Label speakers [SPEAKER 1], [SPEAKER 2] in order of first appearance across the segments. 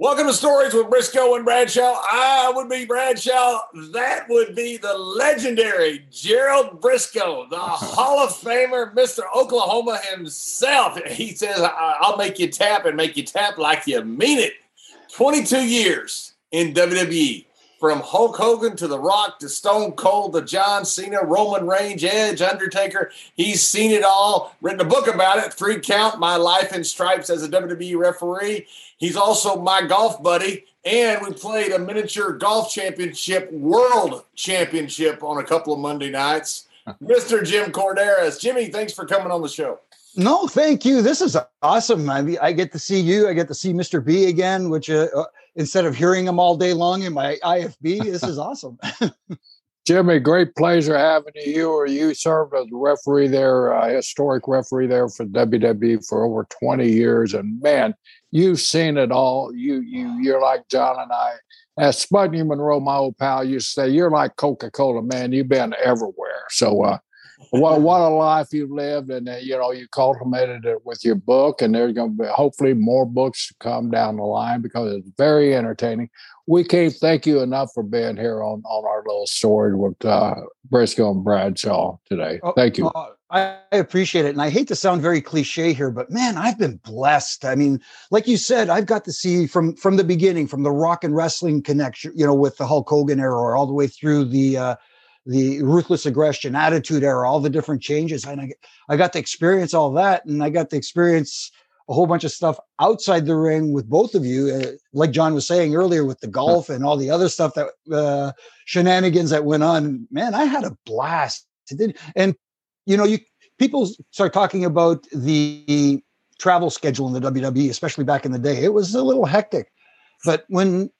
[SPEAKER 1] Welcome to Stories with Brisco and Bradshaw. I would be Bradshaw. That would be the legendary Gerald Brisco, the Hall of Famer, Mr. Oklahoma himself. He says, I'll make you tap and make you tap like you mean it. 22 years in WWE. From Hulk Hogan to The Rock to Stone Cold to John Cena, Roman Reigns, Edge, Undertaker. He's seen it all, written a book about it, Three Count My Life in Stripes as a WWE referee. He's also my golf buddy, and we played a miniature golf championship, world championship on a couple of Monday nights. Mr. Jim Korderas. Jimmy, thanks for coming on the show.
[SPEAKER 2] No, thank you. This is awesome. I I get to see you. I get to see Mr. B again, which uh, uh instead of hearing them all day long in my IFB, this is awesome.
[SPEAKER 3] Jimmy, great pleasure having you. Or you served as a referee there, a historic referee there for WWE for over 20 years, and man, you've seen it all. You you you're like John and I. As Sputnik Monroe, my old pal, used to say, "You're like Coca Cola, man. You've been everywhere." So, uh, what what a life you've lived, and uh, you know you cultivated it with your book, and there's going to be hopefully more books to come down the line because it's very entertaining. We can't thank you enough for being here on on our little story with uh, Brisco and Bradshaw today. Oh, thank you.
[SPEAKER 2] Oh, I appreciate it, and I hate to sound very cliche here, but man, I've been blessed. I mean, like you said, I've got to see from from the beginning, from the rock and wrestling connection, you know, with the Hulk Hogan era, all the way through the uh, the ruthless aggression attitude era all the different changes and I, I got to experience all that and i got to experience a whole bunch of stuff outside the ring with both of you uh, like john was saying earlier with the golf and all the other stuff that uh, shenanigans that went on. Man i had a blast. And you know you people start talking about the travel schedule in the wwe especially back in the day. It was a little hectic but when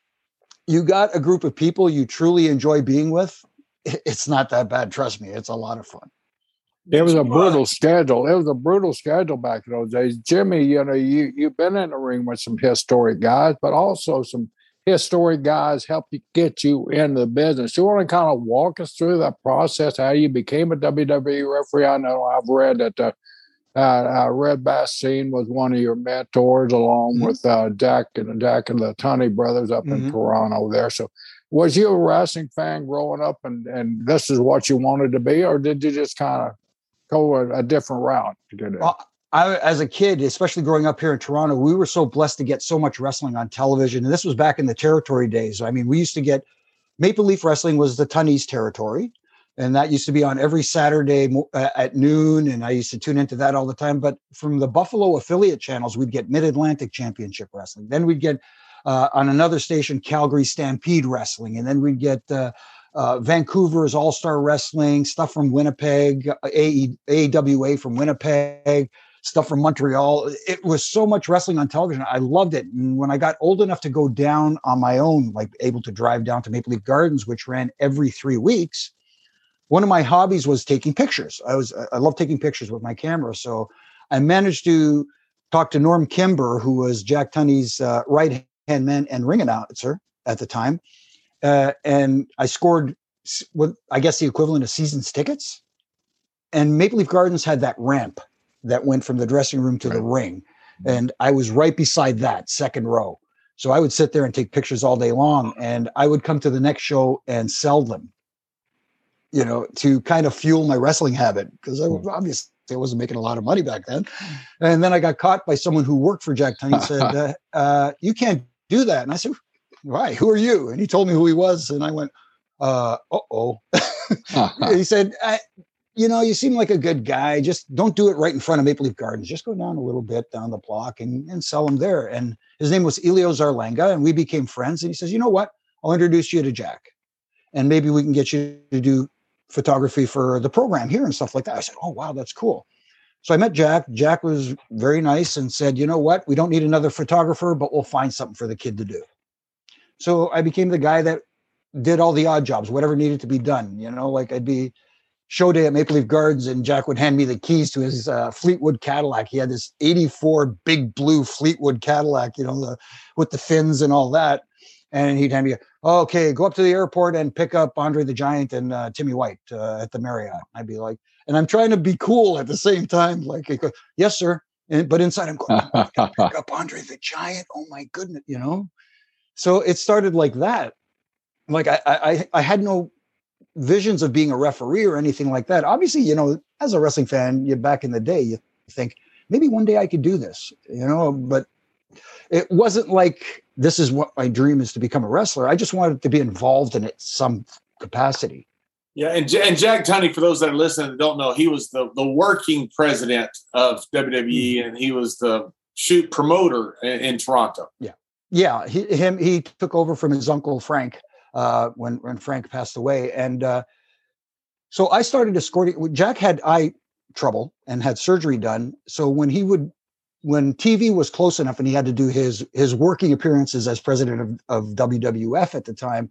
[SPEAKER 2] you got a group of people you truly enjoy being with it's not that bad. Trust me, it's a lot of fun.
[SPEAKER 3] It was a brutal schedule. It was a brutal schedule back in those days. Jimmy, you know, you you've been in the ring with some historic guys, but also some historic guys help you get you into the business. You want to kind of walk us through that process, how you became a WWE referee? I know I've read that uh, uh, Red Bastien was one of your mentors, along mm-hmm. with uh, Jack and Jack and the Tunney brothers up mm-hmm. in Toronto there. So was you a wrestling fan growing up and, and this is what you wanted to be, or did you just kind of go a, a, different route to get it?
[SPEAKER 2] Well, I, as a kid, especially growing up here in Toronto, we were so blessed to get so much wrestling on television. And this was back in the territory days. I mean, we used to get Maple Leaf Wrestling was the Tunney's territory. And that used to be on every Saturday at noon. And I used to tune into that all the time. But from the Buffalo affiliate channels, we'd get Mid Atlantic Championship Wrestling. Then we'd get uh, on another station, Calgary Stampede Wrestling, and then we'd get uh, uh, Vancouver's All Star Wrestling stuff from Winnipeg, AE, AWA from Winnipeg, stuff from Montreal. It was so much wrestling on television. I loved it. And when I got old enough to go down on my own, like able to drive down to Maple Leaf Gardens, which ran every three weeks, one of my hobbies was taking pictures. I was I love taking pictures with my camera. So I managed to talk to Norm Kimber, who was Jack Tunney's uh, right hand man and ring announcer at the time. Uh, and I scored what I guess the equivalent of season's tickets. And Maple Leaf Gardens had that ramp that went from the dressing room to right. the ring. And I was right beside that second row. So I would sit there and take pictures all day long. And I would come to the next show and sell them, you know, to kind of fuel my wrestling habit because I hmm. obviously I wasn't making a lot of money back then. And then I got caught by someone who worked for Jack Tunney and said, uh, uh, You can't do that. And I said, why? Who are you? And he told me who he was. And I went, uh oh. he said, you know, you seem like a good guy. Just don't do it right in front of Maple Leaf Gardens. Just go down a little bit down the block and, and sell them there. And his name was Elio Zarlenga, and we became friends. And he says, you know what? I'll introduce you to Jack. And maybe we can get you to do photography for the program here and stuff like that. I said, oh, wow, that's cool. So I met Jack. Jack was very nice and said, you know what? We don't need another photographer, but we'll find something for the kid to do. So I became the guy that did all the odd jobs, whatever needed to be done. You know, like I'd be show day at Maple Leaf Gardens and Jack would hand me the keys to his uh, Fleetwood Cadillac. He had this 84 big blue Fleetwood Cadillac, you know, the, with the fins and all that. And he'd hand me, oh, okay, go up to the airport and pick up Andre the Giant and uh, Timmy White uh, at the Marriott. I'd be like, and I'm trying to be cool at the same time. Like, yes, sir. And but inside I'm going, oh, pick up Andre the Giant. Oh my goodness, you know. So it started like that. Like I I I had no visions of being a referee or anything like that. Obviously, you know, as a wrestling fan, you back in the day, you think maybe one day I could do this, you know, but it wasn't like this is what my dream is to become a wrestler. I just wanted to be involved in it some capacity.
[SPEAKER 1] Yeah, and, and Jack Tunney, for those that are listening that don't know, he was the, the working president of WWE, mm-hmm. and he was the shoot promoter in, in Toronto.
[SPEAKER 2] Yeah, yeah. He him he took over from his uncle Frank uh, when when Frank passed away, and uh, so I started escorting. Jack had eye trouble and had surgery done. So when he would when TV was close enough and he had to do his his working appearances as president of, of WWF at the time,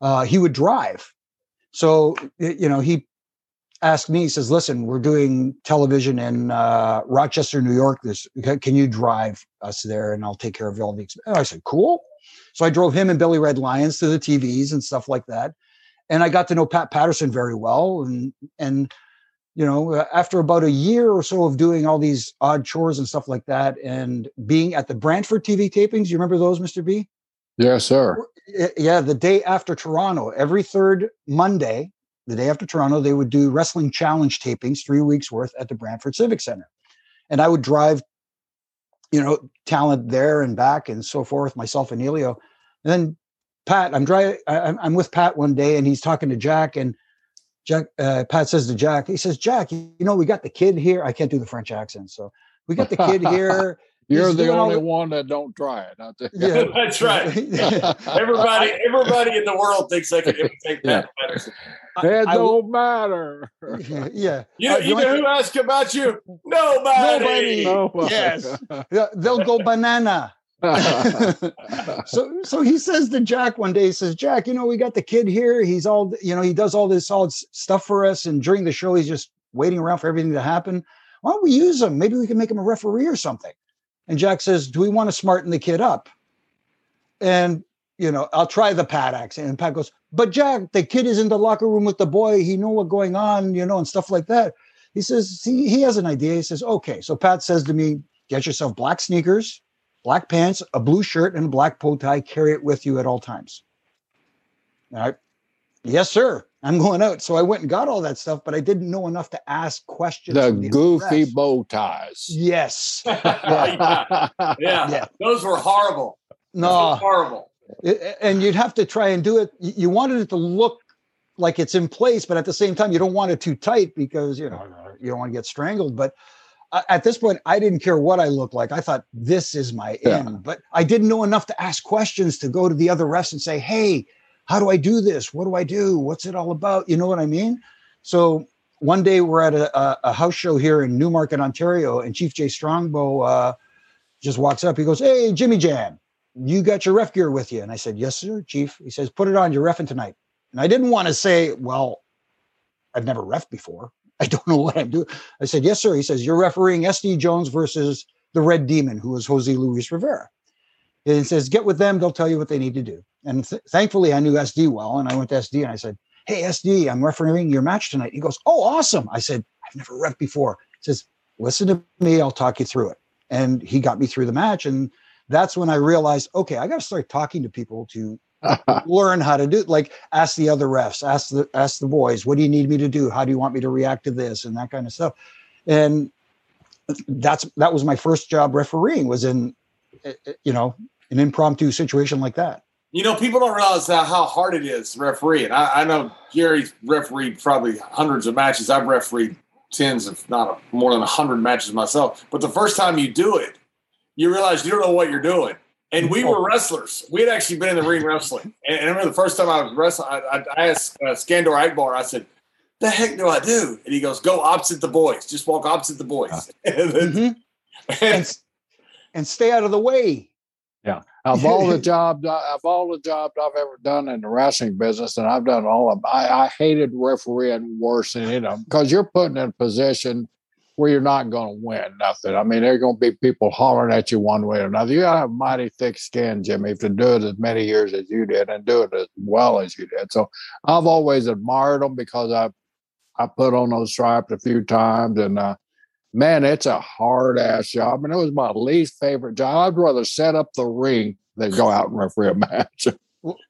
[SPEAKER 2] uh, he would drive so, you know, he asked me, he says, listen, we're doing television in uh, Rochester, New York. This, can you drive us there and I'll take care of all the expenses? I said, cool. So I drove him and Billy Red Lyons to the TVs and stuff like that. And I got to know Pat Patterson very well. And, and, you know, after about a year or so of doing all these odd chores and stuff like that, and being at the Brantford TV tapings, you remember those, Mr. B?
[SPEAKER 3] Yes, sir.
[SPEAKER 2] Yeah, the day after Toronto, every third Monday, the day after Toronto, they would do wrestling challenge tapings, three weeks worth at the Brantford Civic Center. And I would drive, you know, talent there and back and so forth, myself and Elio. And then Pat, I'm driving, I'm with Pat one day and he's talking to Jack and Jack, uh, Pat says to Jack, he says, Jack, you know, we got the kid here. I can't do the French accent. So we got the kid here.
[SPEAKER 3] You're the only the, one that don't try it.
[SPEAKER 1] Yeah, that's right. everybody, everybody in the world thinks they can imitate Pat Patterson.
[SPEAKER 3] It don't matter.
[SPEAKER 2] Yeah.
[SPEAKER 1] You know, uh, you know who asked about you? Nobody.
[SPEAKER 2] Nobody. Nobody. Yes. They'll go banana. so so he says to Jack one day, he says, Jack, you know, we got the kid here. He's all, you know, he does all this all stuff for us. And during the show, he's just waiting around for everything to happen. Why don't we use him? Maybe we can make him a referee or something. And Jack says, Do we want to smarten the kid up? And, you know, I'll try the Pat accent. And Pat goes, But Jack, the kid is in the locker room with the boy. He know what's going on, you know, and stuff like that. He says, he, he has an idea. He says, Okay. So Pat says to me, Get yourself black sneakers, black pants, a blue shirt, and a black bow tie. Carry it with you at all times. All right. Yes, sir. I'm going out. So I went and got all that stuff, but I didn't know enough to ask questions.
[SPEAKER 3] The, the goofy bow ties.
[SPEAKER 2] Yes.
[SPEAKER 1] yeah. yeah. yeah. Those were horrible.
[SPEAKER 2] No.
[SPEAKER 1] Were horrible.
[SPEAKER 2] It, and you'd have to try and do it. You wanted it to look like it's in place, but at the same time, you don't want it too tight because, you know, you don't want to get strangled. But at this point, I didn't care what I looked like. I thought this is my yeah. end, but I didn't know enough to ask questions to go to the other refs and say, hey, how do I do this? What do I do? What's it all about? You know what I mean? So one day we're at a, a house show here in Newmarket, Ontario, and Chief Jay Strongbow uh, just walks up. He goes, Hey, Jimmy Jam, you got your ref gear with you? And I said, Yes, sir, Chief. He says, Put it on. You're refing tonight. And I didn't want to say, Well, I've never ref before. I don't know what I'm doing. I said, Yes, sir. He says, You're refereeing SD Jones versus the Red Demon, who is Jose Luis Rivera. And he says, Get with them. They'll tell you what they need to do. And th- thankfully, I knew SD well. And I went to SD and I said, Hey, SD, I'm refereeing your match tonight. He goes, Oh, awesome. I said, I've never ref before. He says, Listen to me. I'll talk you through it. And he got me through the match. And that's when I realized, okay, I got to start talking to people to learn how to do it. Like ask the other refs, ask the ask the boys, what do you need me to do? How do you want me to react to this and that kind of stuff. And that's that was my first job refereeing was in eh, eh, you know an impromptu situation like that.
[SPEAKER 1] You know, people don't realize how, how hard it is refereeing. I, I know Gary's refereed probably hundreds of matches. I've refereed tens, if not more than a hundred matches myself. But the first time you do it, you realize you don't know what you're doing. And we were wrestlers. We had actually been in the ring wrestling. And, I remember the first time I was wrestling, I, I asked uh, Skandor Akbar, I said, the heck do I do? And he goes, go opposite the boys. Just walk opposite the boys.
[SPEAKER 2] mm-hmm. and, and stay out of the way.
[SPEAKER 3] Yeah. Of all the jobs, of all the jobs I've ever done in the wrestling business, and I've done all of them, I, I hated refereeing worse than any of them because you're putting in a position where you're not going to win nothing. I mean, there are going to be people hollering at you one way or another. You got to have mighty thick skin, Jimmy, to do it as many years as you did and do it as well as you did. So I've always admired them because I've I put on those stripes a few times and uh, man, it's a hard ass job. And it was my least favorite job. I'd rather set up the ring than go out and referee a match.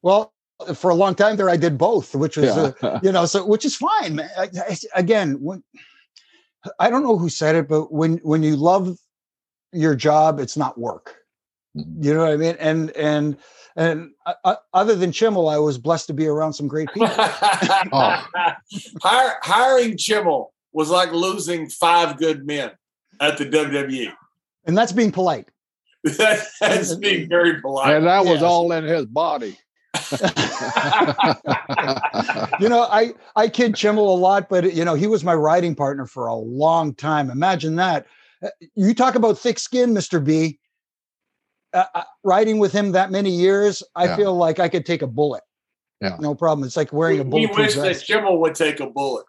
[SPEAKER 2] Well, for a long time there, I did both, which was, yeah. uh, you know, so which is fine. I, I, again, when I don't know who said it, but when when you love your job, it's not work. Mm-hmm. You know what I mean? And and and uh, uh other than Chimel, I was blessed to be around some great people.
[SPEAKER 1] oh. Hire, hiring Chimel was like losing five good men at the WWE.
[SPEAKER 2] And that's being polite.
[SPEAKER 1] that's being very polite.
[SPEAKER 3] And that was yes. all in his body.
[SPEAKER 2] you know, I I kid Chimel a lot, but you know, he was my riding partner for a long time. Imagine that. Uh, you talk about thick skin, Mister B. Uh, uh, riding with him that many years, I yeah. feel like I could take a bullet. Yeah, no problem. It's like wearing a bullet.
[SPEAKER 1] We wish vest. that Chimel would take a bullet.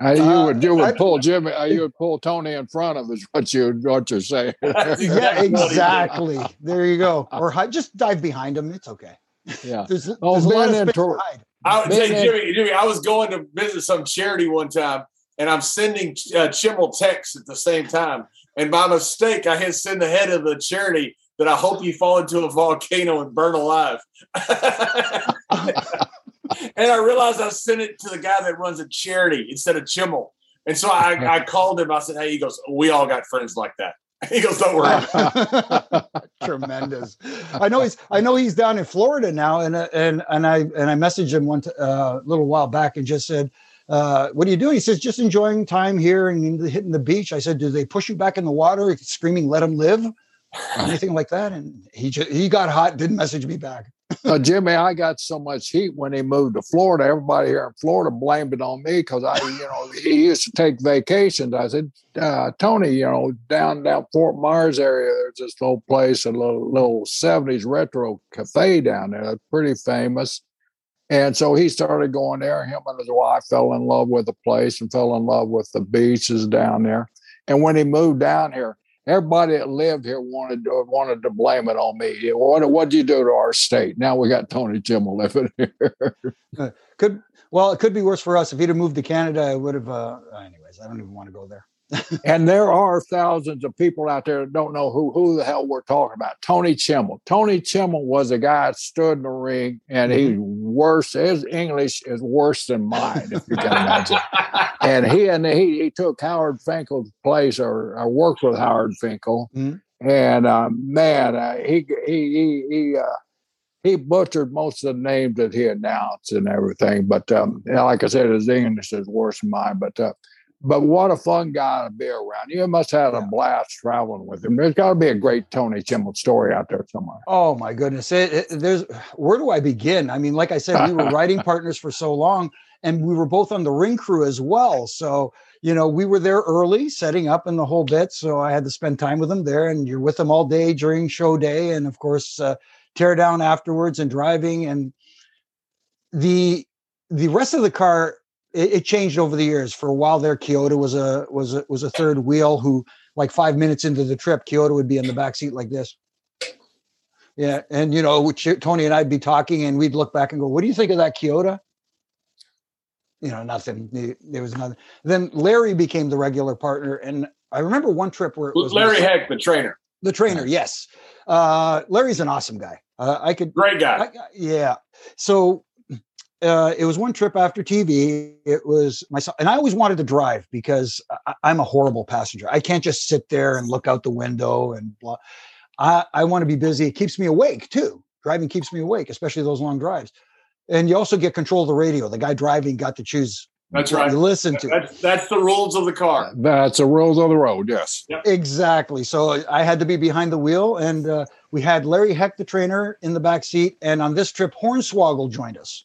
[SPEAKER 3] Uh, you would you would pull Jimmy, uh, you would pull Tony in front of us. What you what you're saying?
[SPEAKER 2] yeah, exactly. There you go. Or just dive behind him. It's okay.
[SPEAKER 3] Yeah. there's, oh, there's a lot of space to hide.
[SPEAKER 1] I would say, Jimmy, Jimmy, I was going to visit some charity one time, and I'm sending uh, Chimel texts at the same time, and by mistake, I hit send the head of the charity that I hope you fall into a volcano and burn alive. And I realized I sent it to the guy that runs a charity instead of Chimel. And so I, I called him. I said, Hey, he goes, We all got friends like that. He goes, Don't worry.
[SPEAKER 2] Tremendous. I know he's I know he's down in Florida now, and uh, and and I and I messaged him one t- uh, little while back and just said, uh, "What are you doing?" He says, "Just enjoying time here and hitting the beach." I said, "Do they push you back in the water, screaming, let him live?" Anything like that? And he just, he got hot, didn't message me back
[SPEAKER 3] uh, Jimmy, I got so much heat when he moved to Florida. Everybody here in Florida blamed it on me because I, you know, he used to take vacations. I said, uh, Tony, you know, down down Fort Myers area, there's this little place, a little little '70s retro cafe down there. That's pretty famous. And so he started going there. Him and his wife fell in love with the place and fell in love with the beaches down there. And when he moved down here, everybody that lived here wanted to, wanted to blame it on me. What what did you do to our state? Now we got Tony Chimel living here.
[SPEAKER 2] Uh, could well, it could be worse for us if he'd have moved to Canada. I would have. Uh, anyways, I don't even want to go there.
[SPEAKER 3] And there are thousands of people out there that don't know who who the hell we're talking about. Tony Chimel. Tony Chimel was a guy that stood in the ring, and he's mm-hmm. worse. His English is worse than mine, if you can imagine. and he and he, he took Howard Finkel's place, or, or worked with Howard Finkel. Mm-hmm. And uh, man, uh, he he he he, uh, he butchered most of the names that he announced and everything. But um, like I said, his English is worse than mine. But uh, but what a fun guy to be around. You must have had a blast traveling with him. There's got to be a great Tony Chimel story out there somewhere.
[SPEAKER 2] Oh my goodness. It, it, there's where do I begin? I mean, like I said, we were writing partners for so long and we were both on the ring crew as well. So, you know, we were there early setting up and the whole bit. So I had to spend time with them there and you're with them all day during show day. And of course, uh, tear down afterwards and driving and the, the rest of the car it, it, changed over the years. For a while there, Kyoto was a was a was a third wheel who, like five minutes into the trip, Kyoto would be in the back seat like this. Yeah, and you know, Tony and I'd be talking, and we'd look back and go, "What do you think of that Kyoto?" You know, nothing. There was nothing. Then Larry became the regular partner, and I remember one trip where it was
[SPEAKER 1] Larry Heck, the trainer.
[SPEAKER 2] The trainer, yes. Uh, Larry's an awesome guy. Uh, I could
[SPEAKER 1] great guy.
[SPEAKER 2] I, yeah. So uh, it was one trip after TV. It was myself, and I always wanted to drive because I, am a horrible passenger. I can't just sit there and look out the window and blah. I, I want to be busy. It keeps me awake too. Driving keeps me awake, especially those long drives. And you also get control of the radio. The guy driving got to choose.
[SPEAKER 1] That's right.
[SPEAKER 2] You listen to.
[SPEAKER 1] That's, that's the rules of the car.
[SPEAKER 3] That's the rules of the road. Yes.
[SPEAKER 2] Yep. Exactly. So I had to be behind the wheel, and uh, we had Larry Heck, the trainer, in the back seat. And on this trip, Hornswoggle joined us.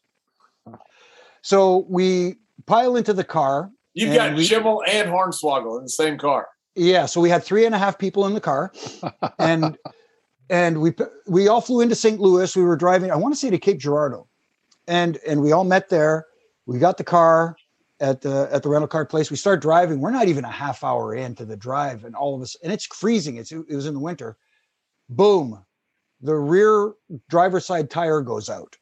[SPEAKER 2] So we pile into the car.
[SPEAKER 1] You've got we, and Hornswoggle in the same car.
[SPEAKER 2] Yeah. So we had three and a half people in the car, and and we we all flew into St. Louis. We were driving. I want to say to Cape Girardeau, and and we all met there. We got the car at the at the rental car place. We start driving. We're not even a half hour into the drive, and all of us, and it's freezing. It's it was in the winter. Boom, the rear driver's side tire goes out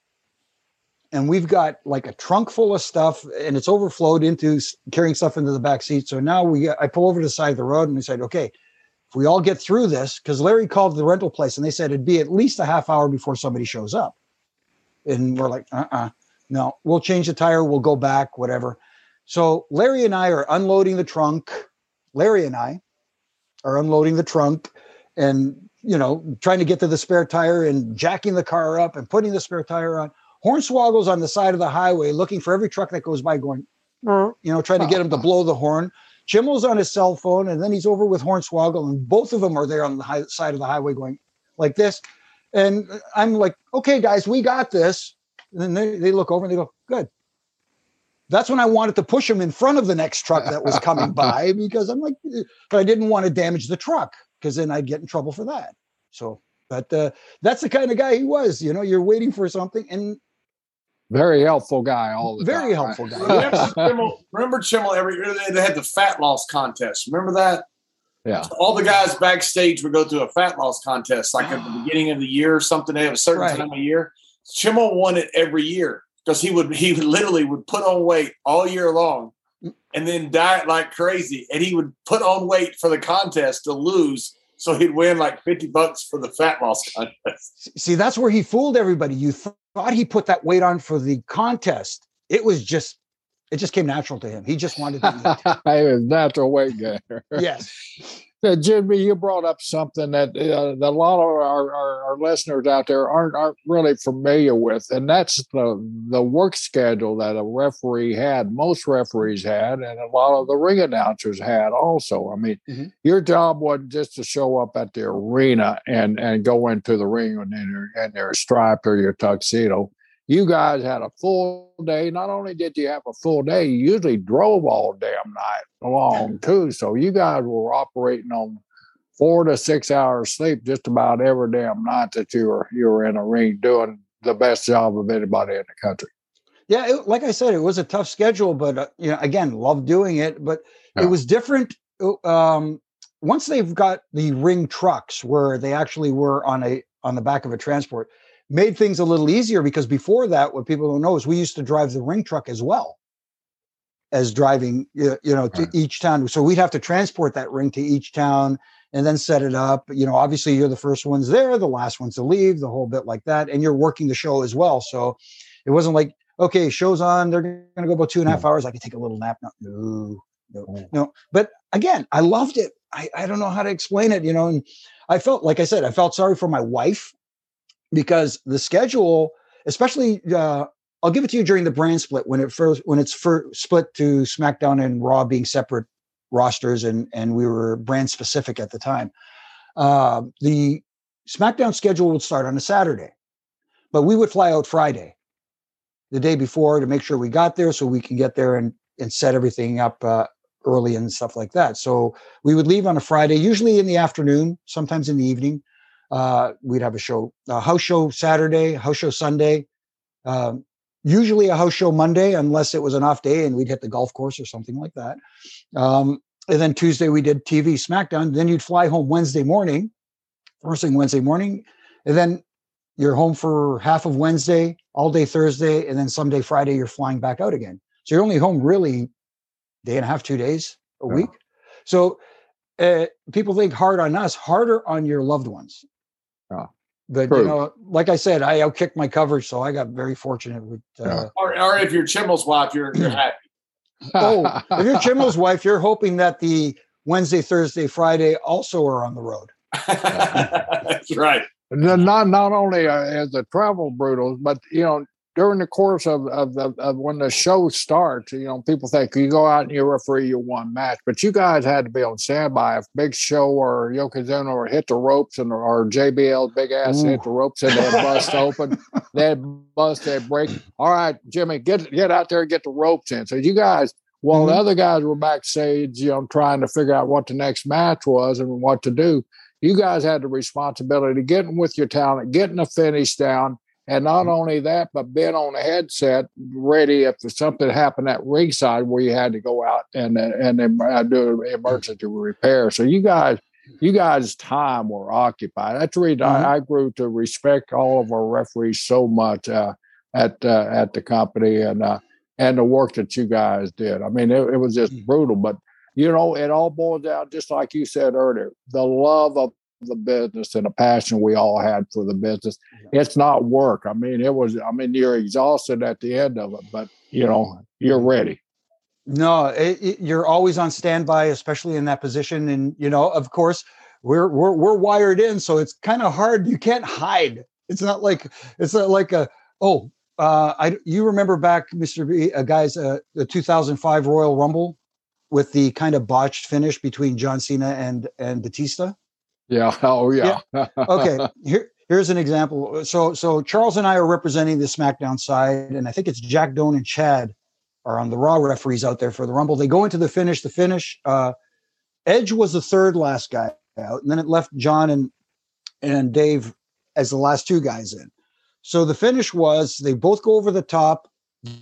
[SPEAKER 2] and we've got like a trunk full of stuff and it's overflowed into carrying stuff into the back seat. So now we I pull over to the side of the road and we said, okay, if we all get through this, because Larry called the rental place and they said it'd be at least a half hour before somebody shows up. And we're like, uh-uh, no, we'll change the tire, we'll go back, whatever. So Larry and I are unloading the trunk. Larry and I are unloading the trunk and you know, trying to get to the spare tire and jacking the car up and putting the spare tire on Hornswoggle's on the side of the highway looking for every truck that goes by, going, you know, trying to get him to blow the horn. Chimel's on his cell phone, and then he's over with Hornswoggle, and both of them are there on the high, side of the highway going like this. And I'm like, okay, guys, we got this. And then they, they look over and they go, good. That's when I wanted to push him in front of the next truck that was coming by because I'm like, but I didn't want to damage the truck because then I'd get in trouble for that. So, but uh, that's the kind of guy he was. You know, you're waiting for something, and
[SPEAKER 3] very helpful guy. All the
[SPEAKER 2] very
[SPEAKER 3] time,
[SPEAKER 2] helpful
[SPEAKER 1] guy. remember, Chimel, remember Chimel every they had the fat loss contest. Remember that?
[SPEAKER 3] Yeah.
[SPEAKER 1] So all the guys backstage would go through a fat loss contest, like at the beginning of the year or something. They have a certain right. time of year. Chimel won it every year because he would he literally would put on weight all year long and then diet like crazy. And he would put on weight for the contest to lose so he'd win like 50 bucks for the fat loss contest.
[SPEAKER 2] See, that's where he fooled everybody. You thought he put that weight on for the contest. It was just, it just came natural to him. He just wanted to eat.
[SPEAKER 3] it was natural weight gainer.
[SPEAKER 2] yes.
[SPEAKER 3] Uh, Jimmy, you brought up something that, uh, that a lot of our, our, our, listeners out there aren't aren't really familiar with, and that's the the work schedule that a referee had. Most referees had, and a lot of the ring announcers had also. I mean, mm-hmm. your job wasn't just to show up at the arena and and go into the ring in your, in your stripe or your tuxedo you guys had a full day. Not only did you have a full day, you usually drove all damn night long too. So you guys were operating on four to six hours sleep just about every damn night that you were you were in a ring doing the best job of anybody in the country.
[SPEAKER 2] Yeah, it, like I said, it was a tough schedule, but uh, you know, again, love doing it. But yeah. it was different. Uh, um, once they've got the ring trucks where they actually were on a on the back of a transport, made things a little easier because before that, what people don't know is we used to drive the ring truck as well as driving, you know, to right. each town. So we'd have to transport that ring to each town and then set it up. You know, obviously you're the first ones there, the last ones to leave, the whole bit like that. And you're working the show as well. So it wasn't like, okay, show's on, they're going to go about two and a half hours. I can take a little nap. No, no, no, no. But again, I loved it. I, I don't know how to explain it, you know, and I felt, like I said, I felt sorry for my wife because the schedule, especially, uh, I'll give it to you during the brand split when it first when it's first split to SmackDown and Raw being separate rosters and and we were brand specific at the time. Uh, the SmackDown schedule would start on a Saturday, but we would fly out Friday, the day before, to make sure we got there so we could get there and and set everything up uh, early and stuff like that. So we would leave on a Friday, usually in the afternoon, sometimes in the evening. Uh, we'd have a show, a house show Saturday, house show Sunday, um, usually a house show Monday, unless it was an off day and we'd hit the golf course or something like that. Um, and then Tuesday we did TV SmackDown. Then you'd fly home Wednesday morning, first thing Wednesday morning, and then you're home for half of Wednesday, all day Thursday, and then someday Friday you're flying back out again. So you're only home really day and a half, two days a yeah. week. So uh, people think hard on us, harder on your loved ones. But true. you know, like I said, I outkicked my coverage, so I got very fortunate with. Uh,
[SPEAKER 1] or, or if you're Chimel's wife, you're, you're happy.
[SPEAKER 2] oh, if you're Chimel's wife, you're hoping that the Wednesday, Thursday, Friday also are on the road.
[SPEAKER 1] That's right.
[SPEAKER 3] Not not only uh, as the travel brutal, but you know during the course of, of, of, of, when the show starts, you know, people think you go out and you referee your one match, but you guys had to be on standby. If Big Show or Yokozuna or hit the ropes and or JBL big ass Ooh. hit the ropes and they bust open, they bust, they break. All right, Jimmy, get get out there and get the ropes in. So you guys, while mm-hmm. the other guys were backstage, you know, trying to figure out what the next match was and what to do, you guys had the responsibility of getting with your talent, getting the finish down and not mm-hmm. only that, but been on a headset, ready if something happened at ringside where you had to go out and and, and uh, do an emergency repair. So you guys, you guys' time were occupied. That's the reason mm-hmm. I, I, grew to respect all of our referees so much. Uh, at uh, at the company and uh, and the work that you guys did. I mean, it, it was just mm. brutal, but you know, it all boils down just like you said earlier, the love of the business and the passion we all had for the business. It's not work. I mean, it was. I mean, you're exhausted at the end of it, but you know, you're ready.
[SPEAKER 2] No, it, it, you're always on standby, especially in that position. And you know, of course, we're we're we're wired in, so it's kind of hard. You can't hide. It's not like it's not like a oh, uh, I you remember back, Mister B, uh, guys, uh, the 2005 Royal Rumble with the kind of botched finish between John Cena and and Batista.
[SPEAKER 3] Yeah. Oh, yeah.
[SPEAKER 2] yeah. Okay. Here, here's an example. So, so Charles and I are representing the SmackDown side, and I think it's Jack Doan and Chad are on the Raw referees out there for the Rumble. They go into the finish. The finish. Uh, Edge was the third last guy out, and then it left John and and Dave as the last two guys in. So the finish was they both go over the top.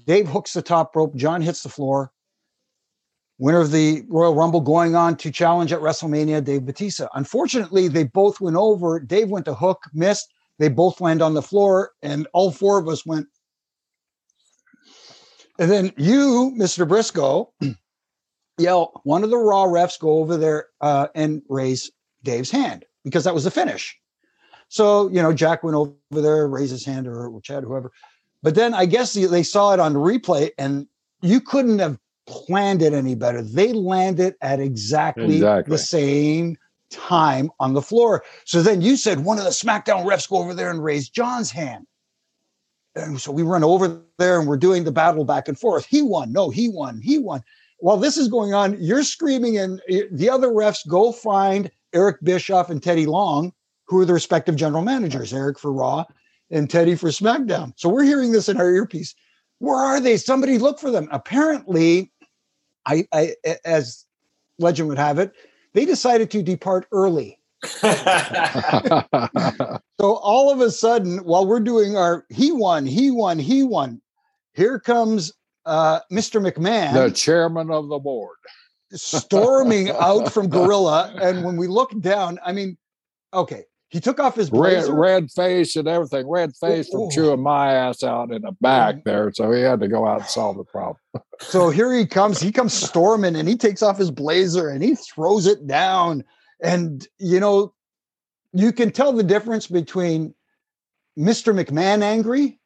[SPEAKER 2] Dave hooks the top rope. John hits the floor winner of the Royal Rumble, going on to challenge at WrestleMania, Dave Batista. Unfortunately, they both went over. Dave went to hook, missed. They both land on the floor, and all four of us went. And then you, Mr. Brisco, yell, one of the Raw refs go over there uh, and raise Dave's hand because that was the finish. So, you know, Jack went over there, raised his hand, or Chad, whoever. But then I guess they saw it on the replay, and you couldn't have planned it any better. They landed at exactly, exactly, the same time on the floor. So then you said one of the SmackDown refs go over there and raise John's hand. And so we run over there and we're doing the battle back and forth. He won. No, he won. He won. While this is going on, you're screaming, and eh, the other refs go find Eric Bischoff and Teddy Long, who are the respective general managers, Eric for Raw and Teddy for SmackDown. So we're hearing this in our earpiece. Where are they? Somebody look for them. Apparently, I, I as legend would have it, they decided to depart early. so all of a sudden, while we're doing our he won, he won, he won, here comes uh, Mr. McMahon,
[SPEAKER 3] the chairman of the board,
[SPEAKER 2] storming out from Gorilla. And when we look down, I mean, okay, he took off his
[SPEAKER 3] red, red face and everything, red face from chewing my ass out in the back there. So he had to go out and solve the problem.
[SPEAKER 2] so here he comes. He comes storming and he takes off his blazer and he throws it down. And, you know, you can tell the difference between Mr. McMahon angry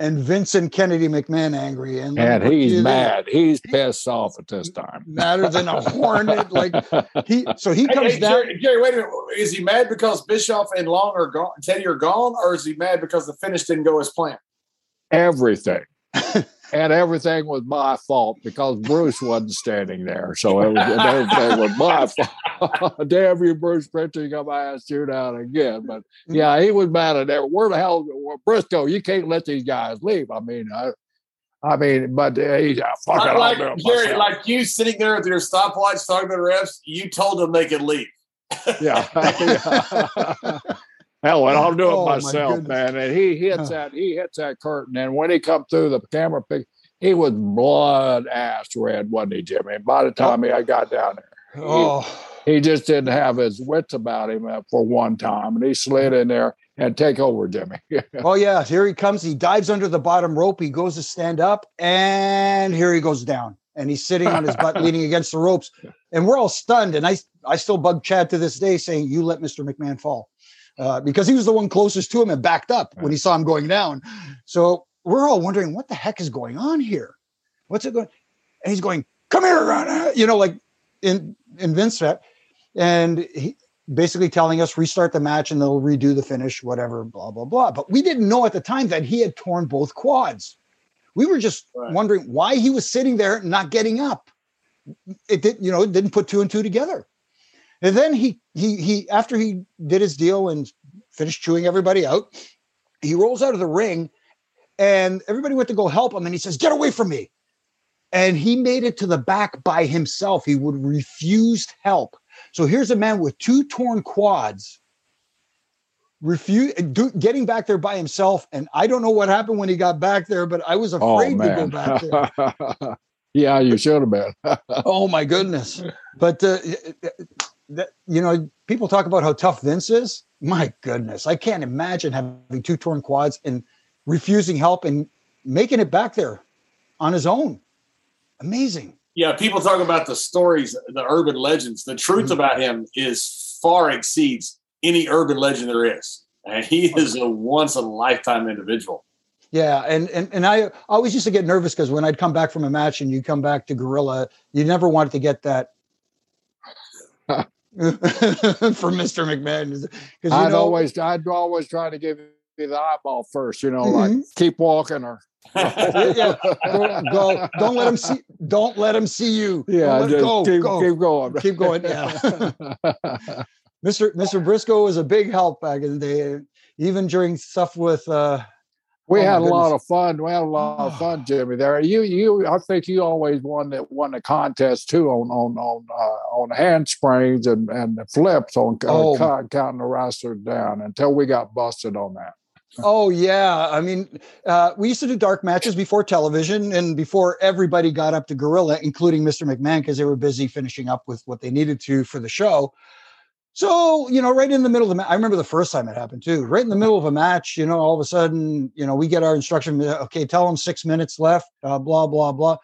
[SPEAKER 2] and Vincent Kennedy McMahon angry.
[SPEAKER 3] And, and he's mad. He's pissed off at this time.
[SPEAKER 2] Madder than a hornet. Like he so he comes hey, hey, down.
[SPEAKER 1] Jerry, Jerry, wait a minute. Is he mad because Bischoff and Long are gone Teddy are gone, or is he mad because the finish didn't go as planned?
[SPEAKER 3] Everything. and everything was my fault because Bruce wasn't standing there. So it was, everything was my fault. Damn you, Bruce Prichard, you got my ass chewed out again. But yeah, he was mad at that. Where the hell, Brisco, you can't let these guys leave. I mean, I, I mean, but uh, he's uh, fucking
[SPEAKER 1] like, Jerry, like you sitting there with your stopwatch talking to the refs, you told them they could leave.
[SPEAKER 3] yeah. yeah. Hell, and I'll do it oh, myself, man. And he hits that he hits that curtain, and when he come through the camera pic, he was blood ass red, wasn't he, Jimmy? And by the time he I got down there, oh. he, he, just didn't have his wits about him uh, for one time, and he slid in there and take over, Jimmy.
[SPEAKER 2] oh yeah, here he comes. He dives under the bottom rope. He goes to stand up, and here he goes down, and he's sitting on his butt, leaning against the ropes, and we're all stunned. And I I still bug Chad to this day, saying, "You let Mister McMahon fall." Uh, because he was the one closest to him and backed up when he saw him going down. So we're all wondering what the heck is going on here. What's it going? And he's going, "Come here, you know, like in in Vince that. and he basically telling us restart the match and they'll redo the finish, whatever, blah blah blah. But we didn't know at the time that he had torn both quads. We were just right. wondering why he was sitting there not getting up. It didn't, you know, it didn't put two and two together. And then he he he after he did his deal and finished chewing everybody out, he rolls out of the ring and everybody went to go help him and he says, "Get away from me." And he made it to the back by himself. He would refuse help. So here's a man with two torn quads refuse do, getting back there by himself and i don't know what happened when he got back there but i was oh, afraid oh, to go back there
[SPEAKER 3] yeah you should have been
[SPEAKER 2] oh my goodness but uh, that you know, people talk about how tough Vince is. My goodness, I can't imagine having two torn quads and refusing help and making it back there on his own. Amazing.
[SPEAKER 1] Yeah, people talk about the stories, the urban legends. The truth mm-hmm. about him is far exceeds any urban legend there is. And he is a once in a lifetime individual.
[SPEAKER 2] Yeah, and and and I always used to get nervous because when I'd come back from a match and you come back to Gorilla, you never wanted to get that for Mr. McMahon.
[SPEAKER 3] I'd know, always I'd always try to give you the eyeball first, you know, mm-hmm. like keep walking or
[SPEAKER 2] yeah, go, go, Don't let him see. Don't let him see you.
[SPEAKER 3] Yeah, go, keep, go, keep going.
[SPEAKER 2] Keep going. Yeah. Mr. Mr. Brisco was a big help back in the day, even during stuff with uh,
[SPEAKER 3] we oh had a lot of fun. We had a lot of fun, Jimmy. There, you, you. I think you always won that won the contest too on on on uh, on handsprings and and the flips on uh, oh. counting the wrestlers down until we got busted on that.
[SPEAKER 2] oh yeah, I mean, uh, we used to do dark matches before television and before everybody got up to Gorilla, including Mr. McMahon, because they were busy finishing up with what they needed to for the show. So, you know, right in the middle of the match, I remember the first time it happened too. Right in the middle of a match, you know, all of a sudden, you know, we get our instruction. Okay, tell them six minutes left. Uh, blah blah blah.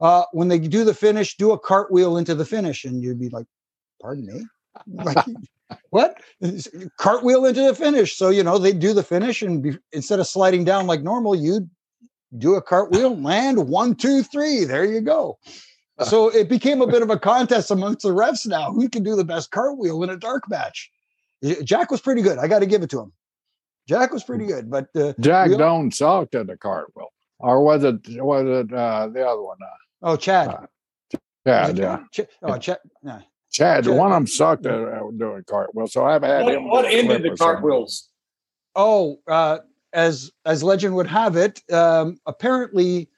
[SPEAKER 2] Uh, when they do the finish, do a cartwheel into the finish, and you'd be like, "Pardon me." Like, what cartwheel into the finish so you know they do the finish and be, instead of sliding down like normal you do a cartwheel land one two three there you go so it became a bit of a contest amongst the refs now. Who can do the best cartwheel in a dark match? Jack was pretty good. I got to give it to him. Jack was pretty good, but uh,
[SPEAKER 3] Jack Doan sucked at the cartwheel, or was it was it uh, the other one? Uh,
[SPEAKER 2] oh, Chad. Uh,
[SPEAKER 3] Chad, yeah. Ch-
[SPEAKER 2] oh, Chad. No.
[SPEAKER 3] Chad, Chad, one of them sucked at uh, doing cartwheel, so I haven't had
[SPEAKER 1] what,
[SPEAKER 3] him.
[SPEAKER 1] What ended the cartwheels?
[SPEAKER 2] Oh, uh, as as legend would have it, um, apparently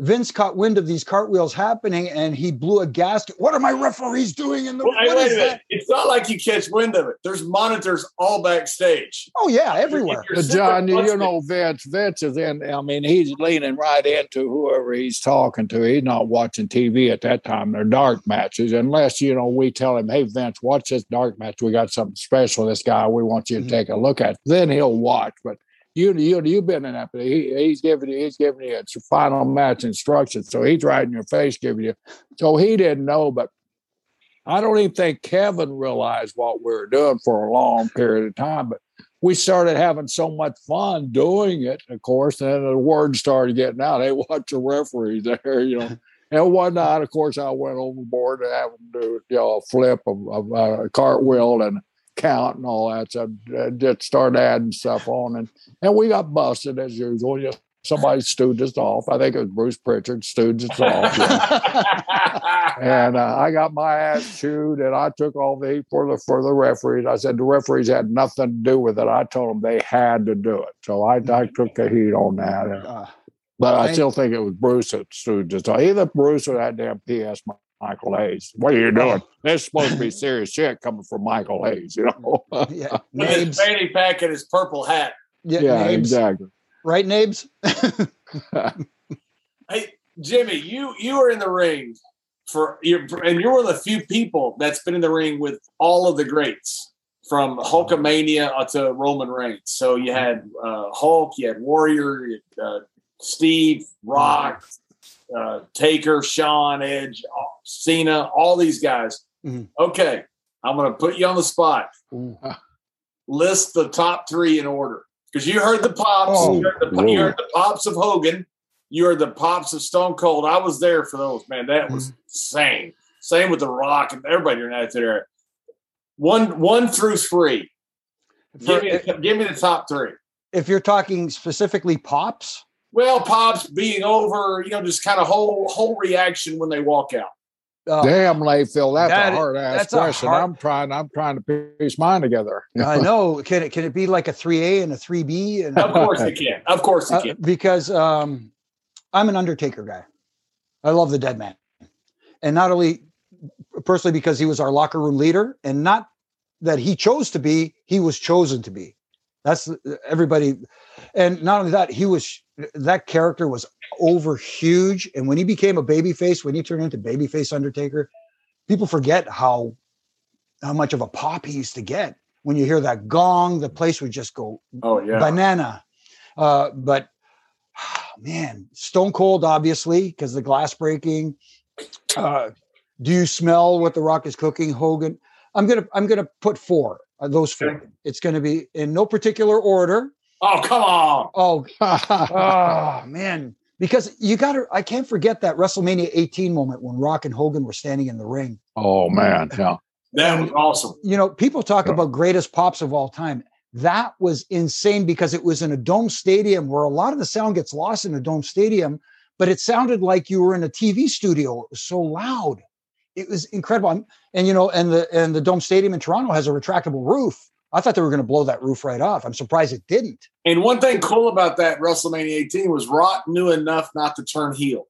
[SPEAKER 2] Vince caught wind of these cartwheels happening and he blew a gasket. What are my referees doing in the
[SPEAKER 1] wait, wait a minute. That? It's not like you catch wind of it. There's monitors all backstage.
[SPEAKER 2] Oh, yeah, everywhere.
[SPEAKER 3] But John, you, you know Vince. Vince is in, I mean, he's leaning right into whoever he's talking to. He's not watching TV at that time. They're dark matches, unless, you know, we tell him, hey, Vince, watch this dark match. We got something special. This guy we want you to mm-hmm. take a look at. Then he'll watch. But you you you've been in that. He, he's giving you he's giving you its final match instructions. So he's right in your face giving you. So he didn't know, but I don't even think Kevin realized what we were doing for a long period of time. But we started having so much fun doing it, of course, and the word started getting out. Hey, watch the referee there, you know. And one night, of course, I went overboard and have them do you know, a flip of, of uh, a cartwheel and count and all that. So I just started adding stuff on, and and we got busted as usual. Just somebody stewed us off. I think it was Bruce Prichard stewed us off. and uh, I got my ass chewed, and I took all the heat for the for the referees. I said the referees had nothing to do with it. I told them they had to do it, so I, I took the heat on that. And, uh, but I still think it was Bruce that stewed us off. Either Bruce or that damn PS Michael Hayes. What are you doing? This is supposed to be serious shit coming from Michael Hayes, you know?
[SPEAKER 2] yeah.
[SPEAKER 1] With his fanny pack and his purple hat.
[SPEAKER 3] Yeah, yeah exactly.
[SPEAKER 2] Right, Nabes?
[SPEAKER 1] hey, Jimmy, you you were in the ring for you and you're one of the few people that's been in the ring with all of the greats from Hulkamania to Roman Reigns. So you had uh, Hulk, you had Warrior, you had, uh, Steve, Rock, uh, Taker, Shawn, Edge, Cena, all these guys. Mm-hmm. Okay, I'm going to put you on the spot. List the top three in order because you heard the pops. Oh, you, heard the, you, heard the, pops of Hogan. You heard the pops of Stone Cold. I was there for those, man. That was mm-hmm. insane. Same with The Rock and everybody in that there. One, one through three. For, give, me, give me the top three.
[SPEAKER 2] If you're talking specifically pops,
[SPEAKER 1] well, pops being over, you know, just kind of whole whole reaction when they walk out.
[SPEAKER 3] Uh, Damn, Layfield, that's that, a hard ass question. Hard... I'm trying. I'm trying to piece mine together.
[SPEAKER 2] I know. Can it can it be like a three A and a three
[SPEAKER 1] B? And Of course it can. Of course it uh, can. Uh,
[SPEAKER 2] because um, I'm an Undertaker guy. I love the Dead Man, and not only personally because he was our locker room leader, and not that he chose to be, he was chosen to be. That's everybody, and not only that, he was that character was over huge. And when he became a babyface, when he turned into babyface Undertaker, people forget how how much of a pop he used to get. When you hear that gong, the place would just go
[SPEAKER 1] oh yeah
[SPEAKER 2] banana. Uh, but man, Stone Cold, obviously, because the glass breaking. Uh, do you smell what the Rock is cooking, Hogan? I'm gonna I'm gonna put four. Those four.
[SPEAKER 1] Okay.
[SPEAKER 2] It's gonna be in no particular order.
[SPEAKER 1] Oh, come on.
[SPEAKER 2] Oh, ah. oh man, because you got to. I can't forget that WrestleMania 18 moment when Rock and Hogan were standing in the ring.
[SPEAKER 3] oh man, yeah.
[SPEAKER 1] That was awesome.
[SPEAKER 2] You know, people talk
[SPEAKER 3] Yeah.
[SPEAKER 2] about greatest pops of all time. That was insane because it was in a dome stadium where a lot of the sound gets lost in a dome stadium, but it sounded like you were in a TV studio. It was so loud. It was incredible. I'm- And you know, and the and the dome stadium in Toronto has a retractable roof. I thought they were going to blow that roof right off. I'm surprised it didn't.
[SPEAKER 1] And one thing cool about that WrestleMania 18 was Rock knew enough not to turn heel.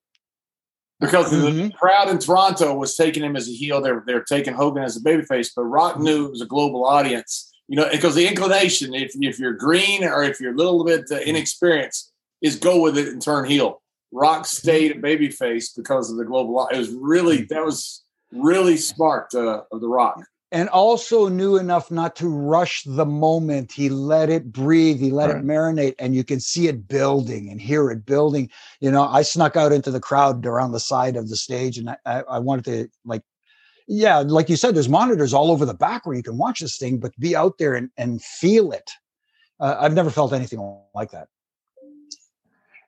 [SPEAKER 1] Because the
[SPEAKER 2] Mhm.
[SPEAKER 1] crowd in Toronto was taking him as a heel. They're they're taking Hogan as a babyface, but Rock knew it was a global audience. You know, because the inclination, if if you're green or if you're a little bit uh, inexperienced, is go with it and turn heel. Rock stayed a babyface because of the global. It was really that was really smart uh, of the Rock.
[SPEAKER 2] And also knew enough not to rush the moment. He let it breathe, he let
[SPEAKER 3] Right.
[SPEAKER 2] it marinate, and you can see it building and hear it building. You know, I snuck out into the crowd around the side of the stage, and I, I, wanted to like, yeah, like you said, there's monitors all over the back where you can watch this thing, but be out there and, and feel it. Uh, I've never felt anything like that.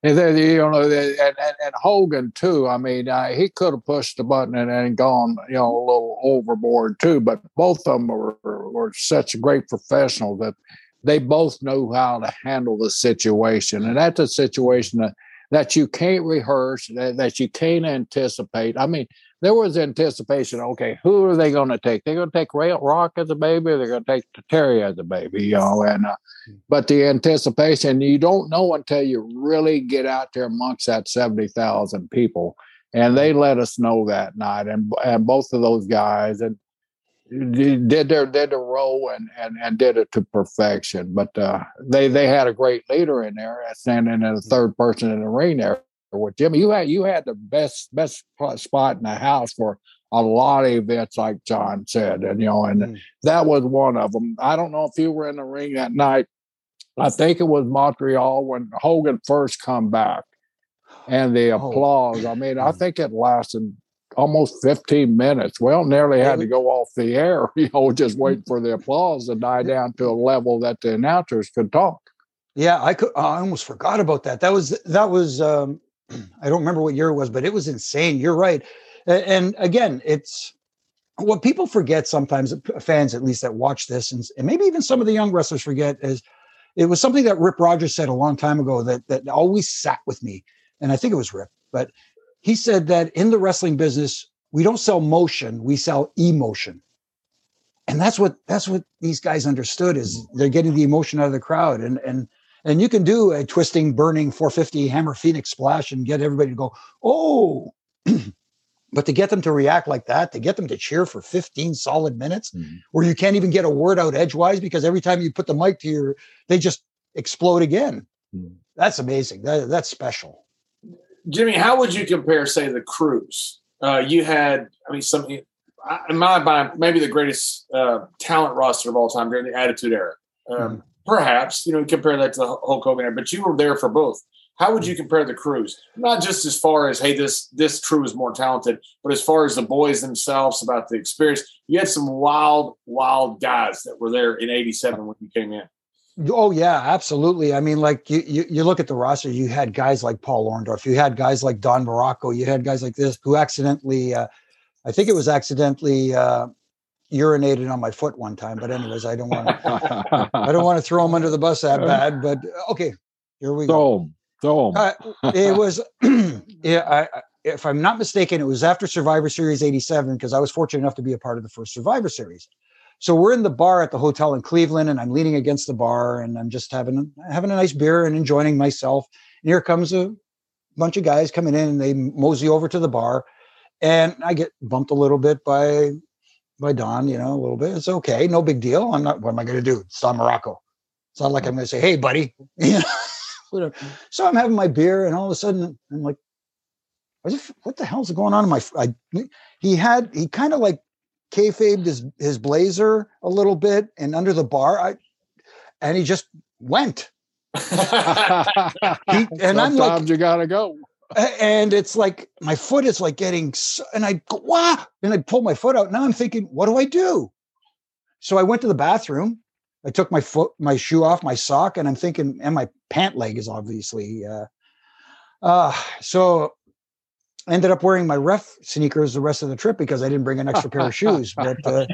[SPEAKER 3] And then, you know, and, and, and Hogan too. I mean, uh, he could have pushed the button and, and gone, you know, a little overboard too. But both of them were, were, such great professionals that they both know how to handle the situation. And that's a situation that, that you can't rehearse, that, that you can't anticipate. I mean, there was anticipation. Okay, who are they going to take? They're going to take Ray Rock as a baby. Or they're going to take Terry as a baby, you know. And uh, but the anticipation you don't know until you really get out there amongst that 70,000 people and they let us know that night and and both of those guys and did their did the role and, and and did it to perfection but uh they they had a great leader in there standing in a third person in the ring there with Jimmy you had you had the best best spot in the house for a lot of events like John said and you know and
[SPEAKER 2] Mm.
[SPEAKER 3] that was one of them I don't know if you were in the ring that night I think it was Montreal when Hogan first come back, and the
[SPEAKER 2] Oh.
[SPEAKER 3] applause. I mean, I think it lasted almost 15 minutes. Well, nearly had to go off the air, you know, just waiting for the applause to die down to a level that the announcers could talk.
[SPEAKER 2] Yeah, I could. I almost forgot about that. That was that was. Um, I don't remember what year it was, but it was insane. You're right. And again, it's what people forget sometimes. Uh, fans, at least that watch this, and, and maybe even some of the young wrestlers forget is it was something that Rip Rogers said a long time ago that that always sat with me. And I think it was Rip, but he said that in the wrestling business, we don't sell motion, we sell emotion. And that's what that's what these guys understood is they're getting the emotion out of the crowd. And and and you can do a twisting, burning 450 hammer phoenix splash and get everybody to go, oh. but to get them to react like that, to get them to cheer for 15 solid minutes, where you can't even get a word out edgewise because every time you put the mic to your, they just explode again.
[SPEAKER 3] Mhm.
[SPEAKER 2] That's amazing. That, that's special.
[SPEAKER 1] Jimmy, how would you compare, say, the cruise? Uh, you had, I mean, some I- in my mind, maybe the greatest uh, talent roster of all time during the Attitude Era. Um, Perhaps you know compare that to the Hulk Hogan era, but you were there for both. How would you compare the crews? Not just as far as hey, this this crew is more talented, but as far as the boys themselves about the experience. You had some wild, wild guys that were there in '87 when you came in.
[SPEAKER 2] Oh yeah, absolutely. I mean, like you, you, you look at the roster. You had guys like Paul Orndorff. You had guys like Don Muraco. You had guys like this who accidentally, uh, I think it was accidentally uh, urinated on my foot one time. But anyways, I don't want to. I don't want to throw him under the bus that bad. But okay, here we go.
[SPEAKER 3] Throw 'em, throw 'em.
[SPEAKER 2] Uh, it was, yeah. I, I, if I'm not mistaken, it was after Survivor Series '87 because I was fortunate enough to be a part of the first Survivor Series. So we're in the bar at the hotel in Cleveland, and I'm leaning against the bar, and I'm just having having a nice beer and enjoying myself. And here comes a bunch of guys coming in, and they mosey over to the bar, and I get bumped a little bit by by Don. You know, a little bit. It's okay, no big deal. I'm not. What am I going to do? It's Don Muraco. It's not like I'm going to say, "Hey, buddy," you know, whatever. So I'm having my beer, and all of a sudden, I'm like, "What the, hell's going on in my?" I, he had he kind of like kayfabed his his blazer a little bit, and under the bar, I and he just went. He- and I'm like,
[SPEAKER 3] you gotta go.
[SPEAKER 2] And it's like my foot is like getting s- and i go wow and i pull my foot out. Now i'm thinking what do i do? So i went to the bathroom. I took my foot my shoe off my sock and i'm thinking and my pant leg is obviously uh uh so I ended up wearing my ref sneakers the rest of the trip because i didn't bring an extra pair of shoes. But uh,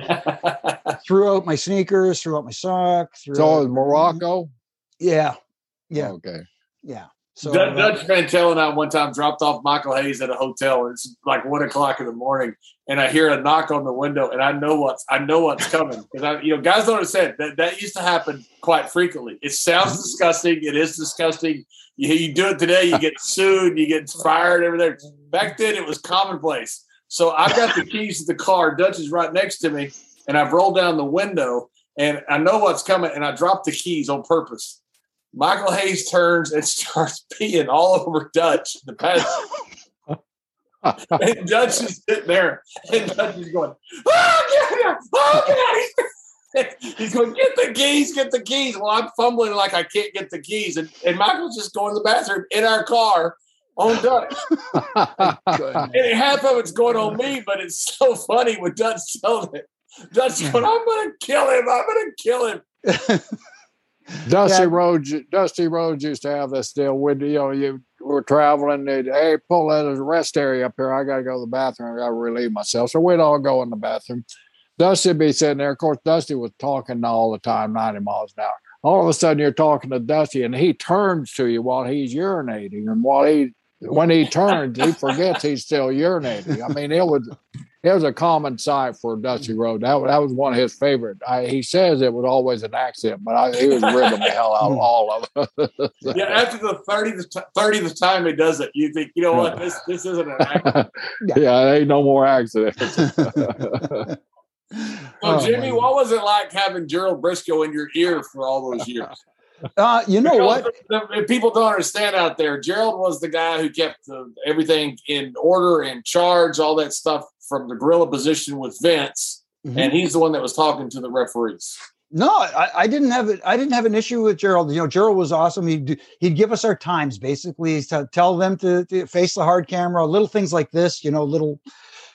[SPEAKER 2] threw out my sneakers threw out my sock threw
[SPEAKER 3] So
[SPEAKER 2] out-
[SPEAKER 3] Muraco?
[SPEAKER 2] yeah. Yeah.
[SPEAKER 3] Okay.
[SPEAKER 2] yeah so
[SPEAKER 1] Dutch, Dutch Mantell and I one time dropped off Michael Hayes at a hotel. It's like one o'clock in the morning, and I hear a knock on the window, and I know what's I know what's coming because I, you know, guys don't understand that that used to happen quite frequently. It sounds disgusting. It is disgusting. You, you do it today, you get sued, you get fired, everything. Back then, it was commonplace. So I've got the keys to the car. Dutch is right next to me, and I've rolled down the window, and I know what's coming, and I dropped the keys on purpose. Michael Hayes turns and starts peeing all over Dutch. The pass. and Dutch is sitting there, and Dutch is going, "Oh, get out! Oh, get out!" He's, going, "Get the keys! Get the keys!" Well, I'm fumbling like I can't get the keys, and, and Michael's just going to the bathroom in our car on Dutch. And half of it's going on me, but it's so funny when Dutch tells it. Dutch going, "I'm going to kill him! I'm going to kill him!"
[SPEAKER 3] Dusty
[SPEAKER 2] Yeah.
[SPEAKER 3] Rhodes, Dusty Rhodes used to have this deal with you know you were traveling. They'd, hey, pull as a rest area up here. I got to go to the bathroom. I got to relieve myself. So we'd all go in the bathroom. Dusty'd be sitting there. Of course, Dusty was talking all the time, ninety miles an hour. All of a sudden, you're talking to Dusty, and he turns to you while he's urinating, and while he when he turns, he forgets he's still urinating. I mean, it was it was a common sight for Dusty Rhodes. That, that was one of his favorite. I, he says it was always an accident, but I, he was ripping the hell out of all of it.
[SPEAKER 1] Yeah, after the 30th, t- 30th time he does it, you think, you know what, this this isn't an accident.
[SPEAKER 3] yeah, there ain't no more accidents.
[SPEAKER 1] well,
[SPEAKER 2] Oh,
[SPEAKER 1] Jimmy,
[SPEAKER 2] my
[SPEAKER 1] what was it like having Gerald Brisco in your ear for all those years?
[SPEAKER 2] Uh, you know
[SPEAKER 1] Because
[SPEAKER 2] what?
[SPEAKER 1] people don't understand out there. Gerald was the guy who kept the, everything in order, and charge, all that stuff from the gorilla position with Vince,
[SPEAKER 2] Mhm.
[SPEAKER 1] and he's the one that was talking to the referees.
[SPEAKER 2] No, I, I didn't have it. I didn't have an issue with Gerald. You know, Gerald was awesome. He'd he'd give us our times basically to tell them to, to face the hard camera, little things like this. You know, little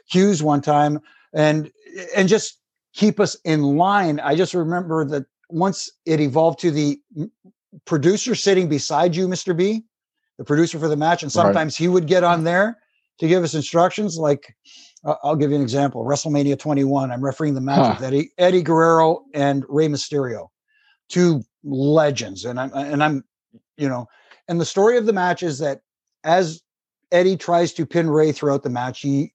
[SPEAKER 2] cues one time, and and just keep us in line. I just remember that once it evolved to the producer sitting beside you, Mister B, the producer for the match, and
[SPEAKER 3] Right.
[SPEAKER 2] sometimes he would get on there to give us instructions. Like, uh, I'll give you an example: WrestleMania 21. I'm refereeing the match
[SPEAKER 3] Huh.
[SPEAKER 2] with Eddie Eddie Guerrero and Rey Mysterio, two legends, and I'm and I'm, you know, and the story of the match is that as Eddie tries to pin Rey throughout the match, he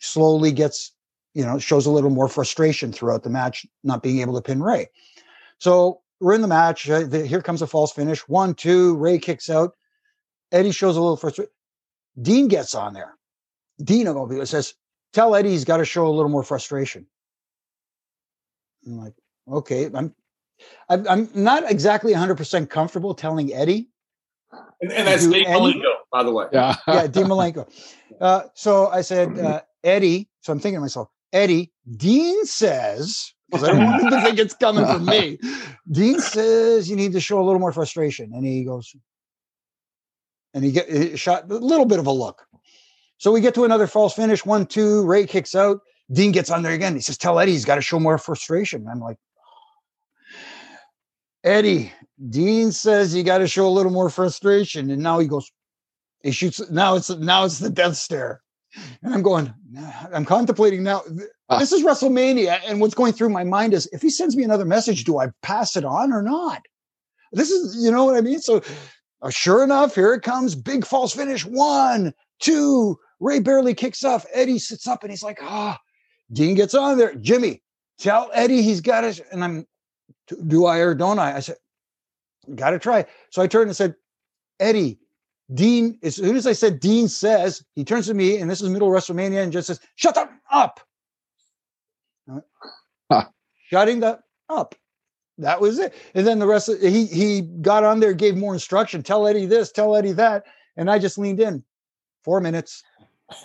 [SPEAKER 2] slowly gets, you know, shows a little more frustration throughout the match, not being able to pin Rey. So we're in the match. uh, the- here comes a false finish. One, two. Rey kicks out. Eddie shows a little frustration. Dean gets on there. Dean of all people says, "Tell Eddie he's got to show a little more frustration." I'm like, okay, I'm, I'm, I'm not exactly 100 percent comfortable telling Eddie
[SPEAKER 1] And, and that's
[SPEAKER 2] Do
[SPEAKER 1] Dean Malenko, by the way.
[SPEAKER 3] yeah.
[SPEAKER 2] yeah, Dean Malenko. Uh, so I said, uh, Eddie. So I'm thinking to myself, Eddie. Dean says, because I don't want to think it's coming from me. Dean says you need to show a little more frustration, and he goes, and he get he shot a little bit of a look. So we get to another false finish. One, two. Rey kicks out. Dean gets on there again. He says, "Tell Eddie he's got to show more frustration." I'm like, Eddie. Dean says you got to show a little more frustration, and now he goes. He shoots. Now it's now it's the death stare, and I'm going. I'm contemplating now.
[SPEAKER 3] Ah.
[SPEAKER 2] This is WrestleMania, and what's going through my mind is if he sends me another message, do I pass it on or not? This is, you know what I mean. So, uh, sure enough, here it comes. Big false finish. One, two. Rey barely kicks off. Eddie sits up and he's like, ah. Dean gets on there. Jimmy, tell Eddie he's got it. And I'm, do I or don't I? I said, got to try. So I turned and said, Eddie, Dean, as soon as I said Dean says, he turns to me, and this is middle WrestleMania, and just says, shut up, up. I went,
[SPEAKER 3] Huh.
[SPEAKER 2] Shutting the up. That was it. And then the rest of he he got on there, gave more instruction. Tell Eddie this, tell Eddie that. And I just leaned in. Four minutes,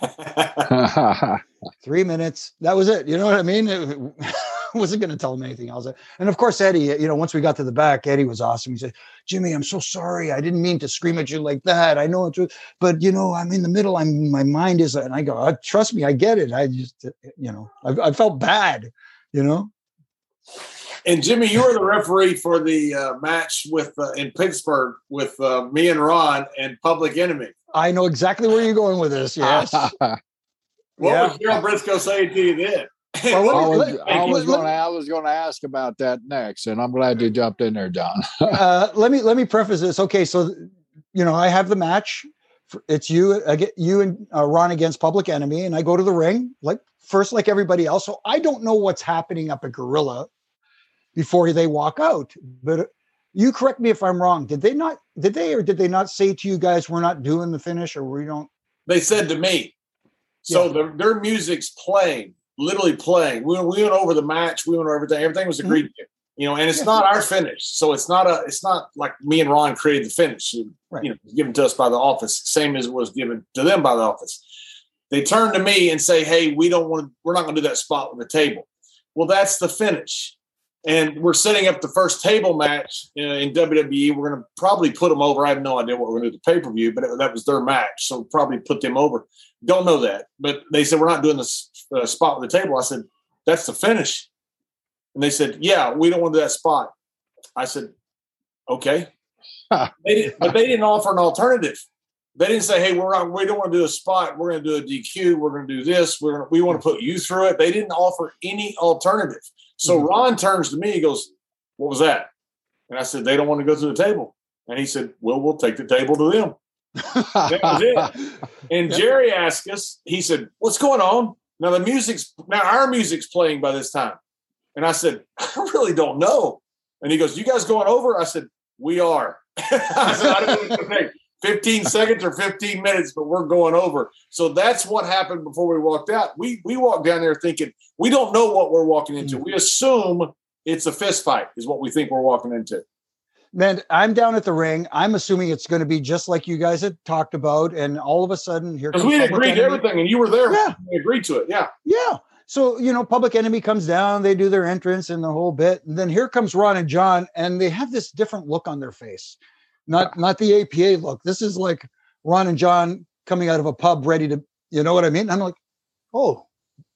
[SPEAKER 2] three minutes. That was it. You know what I mean? It- wasn't going to tell him anything else. And of course, Eddie, you know, once we got to the back, Eddie was awesome. He said, Jimmy, I'm so sorry. I didn't mean to scream at you like that. I know it's, but you know, I'm in the middle. I'm, my mind is, and I go, uh, trust me, I get it. I just, uh, you know, I, I felt bad, you know?
[SPEAKER 1] And Jimmy, you were the referee for the uh, match with uh, in Pittsburgh with uh, me and Ron and Public Enemy.
[SPEAKER 2] I know exactly where you're going with this. Yes.
[SPEAKER 1] what yeah. was Gerald Brisco saying to you then?
[SPEAKER 3] Well, I was, I was going to I was going to ask about that next, and I'm glad you jumped in there, John.
[SPEAKER 2] uh, let me let me preface this. Okay, so you know I have the match. It's you you and uh, Ron against Public Enemy, and I go to the ring like first, like everybody else. So I don't know what's happening up at Gorilla before they walk out. But you correct me if I'm wrong. Did they not? Did they or did they not say to you guys, "We're not doing the finish," or we don't?
[SPEAKER 1] They said to me. So yeah. their, their music's playing literally playing. We, we went over the match. We went over everything. Everything was agreed mm-hmm. to. You know, and it's yeah. not our finish, so it's not a. It's not like me and Ron created the finish. Right. You know, given to us by the office, same as it was given to them by the office. They turn to me and say, "Hey, we don't want. to We're not going to do that spot with the table." Well, that's the finish and we're setting up the first table match in WWE. We're going to probably put them over. I have no idea what we're going to do the pay per view, but that was their match, so probably put them over. Don't know that, but they said we're not doing this uh, spot with the table. I said that's the finish, and they said, yeah, we don't want to do that spot. I said, okay, they but they didn't offer an alternative. They didn't say, hey, we're not, we don't want to do a spot. We're going to do a DQ. We're going to do this. We're to, we want to put you through it. They didn't offer any alternative. So mm-hmm. Ron turns to me, he goes, What was that? And I said, They don't want to go to the table. And he said, Well, we'll take the table to them. that was it. And Jerry asked us, he said, What's going on? Now the music's now our music's playing by this time. And I said, I really don't know. And he goes, You guys going over? I said, We are. I said, I don't know 15 seconds or 15 minutes, but we're going over. So that's what happened before we walked out. We we walked down there thinking we don't know what we're walking into. Mm-hmm. We assume it's a fist fight, is what we think we're walking into.
[SPEAKER 2] Man, I'm down at the ring. I'm assuming it's going to be just like you guys had talked about, and all of a sudden here
[SPEAKER 1] because we agreed to everything, and you were there. Yeah, we agreed to it. Yeah,
[SPEAKER 2] yeah. So you know, Public Enemy comes down, they do their entrance and the whole bit, and then here comes Ron and John, and they have this different look on their face not not the APA look. This is like Ron and John coming out of a pub ready to, you know what I mean? And I'm like, oh,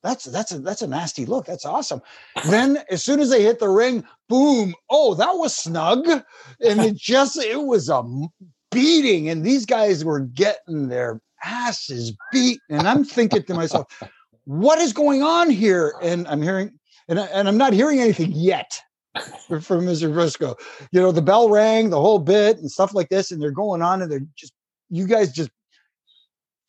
[SPEAKER 2] that's that's a that's a nasty look. That's awesome. Then as soon as they hit the ring, boom! Oh, that was snug, and it just it was a beating, and these guys were getting their asses beat, and I'm thinking to myself, what is going on here? And I'm hearing, and I, and I'm not hearing anything yet from Mr. Brisco. You know, the bell rang, the whole bit, and stuff like this, and they're going on, and they're just you guys just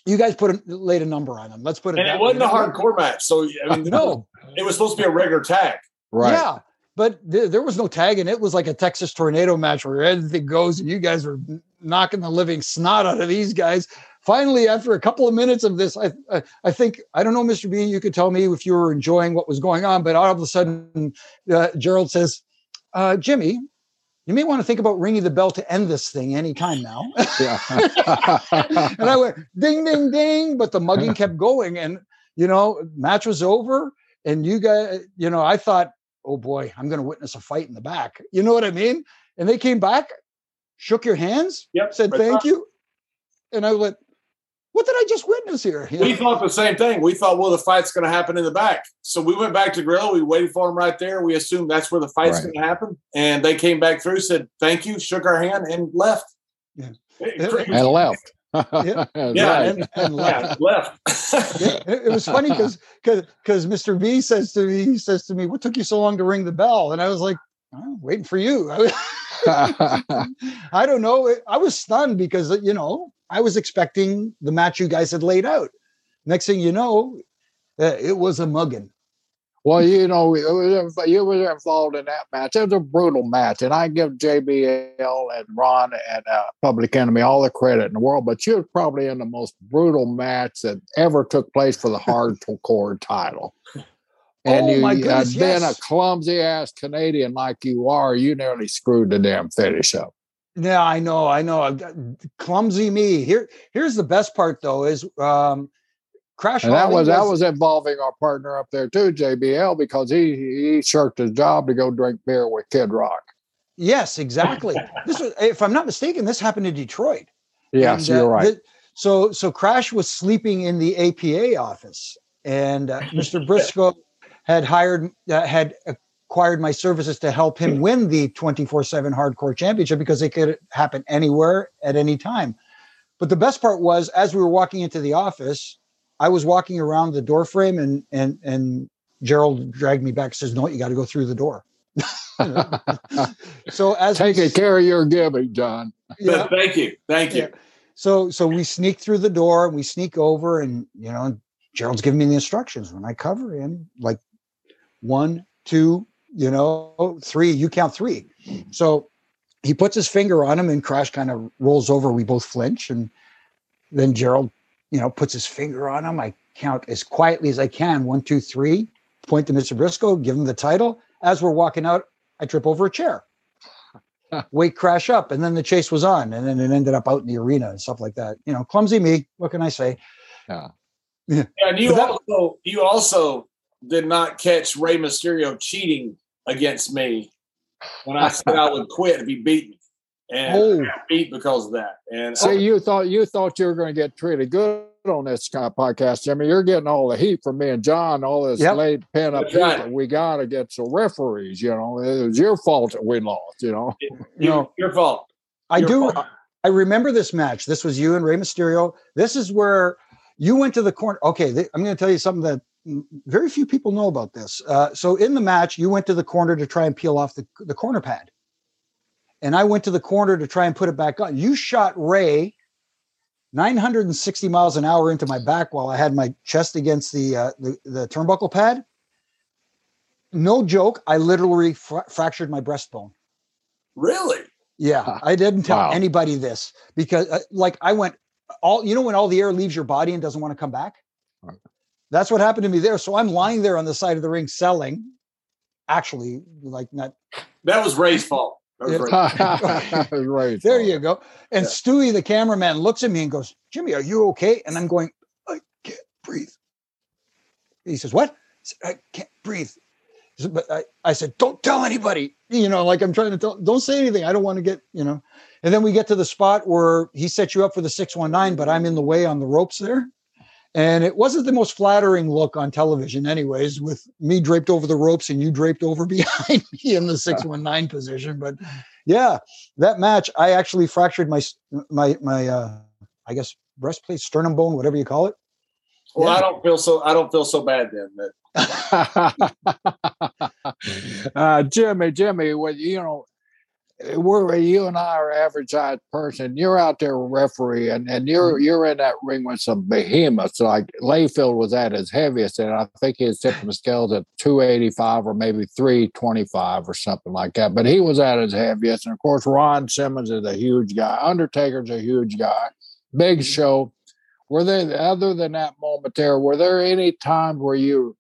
[SPEAKER 2] you guys put a, laid a number on them. Let's put it.
[SPEAKER 1] And it wasn't way. a hardcore match, so I mean, no, it was supposed to be a regular tag,
[SPEAKER 2] right? Yeah, but th- there was no tag, and it was like a Texas tornado match where anything goes, and you guys were knocking the living snot out of these guys finally, after a couple of minutes of this, I, I, I, think, I don't know, Mr. Bean, you could tell me if you were enjoying what was going on, but all of a sudden, uh, Gerald says, uh, Jimmy, you may want to think about ringing the bell to end this thing anytime now. Yeah. and I went ding, ding, ding, but the mugging kept going. And, you know, match was over. And you guys, you know, I thought, oh boy, I'm going to witness a fight in the back. You know what I mean? And they came back, shook your hands,
[SPEAKER 1] yep,
[SPEAKER 2] said thank you. And I went, what did I just witness here?
[SPEAKER 1] You we know? thought the same thing. We thought, well, the fight's going to happen in the back. So we went back to Gorilla. We waited for them right there. We assumed that's where the fight's right. going to happen. And they came back through, said thank you, shook our hand, and left.
[SPEAKER 3] Yeah. and left.
[SPEAKER 1] yeah, yeah, and, and left. Yeah, left.
[SPEAKER 2] it, it, was funny because because because Mr. B says to me, he says to me, "What took you so long to ring the bell?" And I was like, oh, "Waiting for you." I don't know. I was stunned because you know I was expecting the match you guys had laid out. Next thing you know, uh, it was a mugging.
[SPEAKER 3] Well, you know, you were involved in that match. It was a brutal match, and I give JBL and Ron and uh, Public Enemy all the credit in the world. But you were probably in the most brutal match that ever took place for the hardcore title. And oh you, goodness, uh, then a clumsy ass Canadian like you are, you nearly screwed the damn finish up.
[SPEAKER 2] Yeah, I know, I know. Clumsy me. Here, here's the best part though: is um, Crash.
[SPEAKER 3] And that
[SPEAKER 2] Holly
[SPEAKER 3] was that was involving our partner up there too, JBL, because he he shirked his job to go drink beer with Kid Rock.
[SPEAKER 2] Yes, exactly. this was, if I'm not mistaken, this happened in Detroit.
[SPEAKER 3] Yes,
[SPEAKER 2] And, uh,
[SPEAKER 3] you're right.
[SPEAKER 2] th- so, so Crash was sleeping in the APA office, and uh, Mr. Brisco had hired, uh, had acquired my services to help him win the 24/7 Hardcore Championship because it could happen anywhere at any time. But the best part was, as we were walking into the office, I was walking around the door frame, and and and Gerald dragged me back. Says, "No, you got to go through the door." so as we
[SPEAKER 3] Taking care of your gimmick, John.
[SPEAKER 2] yeah,
[SPEAKER 1] Thank you. Thank you.
[SPEAKER 2] Yeah. So so we sneak through the door and we sneak over and you know Gerald's giving me the instructions when I cover in like one, two, you know, three, you count three. So he puts his finger on him and Crash kind of rolls over. We both flinch and then Gerald, you know, puts his finger on him. I count as quietly as I can. One, two, three, point to Mr. Brisco, give him the title. As we're walking out, I trip over a chair. Wake crash up, and then the chase was on, and then it ended up out in the arena and stuff like that. You know, clumsy me. What can I say?
[SPEAKER 1] Yeah, and you
[SPEAKER 2] that-
[SPEAKER 1] also you also did not catch Rey Mysterio cheating against me when I said I would quit if he beat me, and
[SPEAKER 2] Oh.
[SPEAKER 1] I beat because of that. And
[SPEAKER 3] See, oh, you thought you thought you were going to get treated good on this kind of podcast, Jimmy. You're getting all the heat from me and John, all this
[SPEAKER 2] Yep.
[SPEAKER 3] late pin up
[SPEAKER 1] right.
[SPEAKER 3] we got against the referees. You know, it was your fault that we lost. You know,
[SPEAKER 1] you,
[SPEAKER 2] No.
[SPEAKER 1] your fault.
[SPEAKER 2] I
[SPEAKER 1] Your
[SPEAKER 2] do.
[SPEAKER 1] fault.
[SPEAKER 2] I remember this match. This was you and Rey Mysterio. This is where you went to the corner. Okay, th- I'm going to tell you something that very few people know about this. Uh, so in the match, you went to the corner to try and peel off the, the corner pad, and I went to the corner to try and put it back on. You shot Rey 960 miles an hour into my back while I had my chest against the uh, the, the turnbuckle pad. No joke. I literally fra- fractured my breastbone.
[SPEAKER 1] Really?
[SPEAKER 2] Yeah, I didn't tell
[SPEAKER 3] Wow.
[SPEAKER 2] anybody this because, uh, like, I went all you know when all the air leaves your body and doesn't want to come back.
[SPEAKER 3] Right.
[SPEAKER 2] That's what happened to me there. So I'm lying there on the side of the ring selling. Actually, like not
[SPEAKER 1] That was Rey's fault. That was Rey's.
[SPEAKER 3] right.
[SPEAKER 2] there. You go. And
[SPEAKER 1] Yeah.
[SPEAKER 2] Stewie, the cameraman, looks at me and goes, "Jimmy, are you okay?" And I'm going, "I can't breathe." He says, "What?" I, said, I can't breathe. He said, But I, I said, "Don't tell anybody." You know, like I'm trying to tell. Don't say anything. I don't want to get you know. And then we get to the spot where he set you up for the six one nine, but I'm in the way on the ropes there. And it wasn't the most flattering look on television, anyways, with me draped over the ropes and you draped over behind me in the 619 position. But yeah, that match, I actually fractured my my my uh I guess breastplate, sternum bone, whatever you call it.
[SPEAKER 1] Well,
[SPEAKER 2] Yeah.
[SPEAKER 1] I don't feel so. I don't feel so bad then. That
[SPEAKER 3] uh, Jimmy, Jimmy, when you know, Uh, we're uh, you and I are average sized person. You're out there a referee, and, and you're mm-hmm. you're in that ring with some behemoths. Like Layfield was at his heaviest, and I think his tip of the scales at two eighty five or maybe three twenty five or something like that. But he was at his heaviest, and of course Ron Simmons is a huge guy. Undertaker's a huge guy. Big mm-hmm. show. Were there other than that moment there? Were there any times where you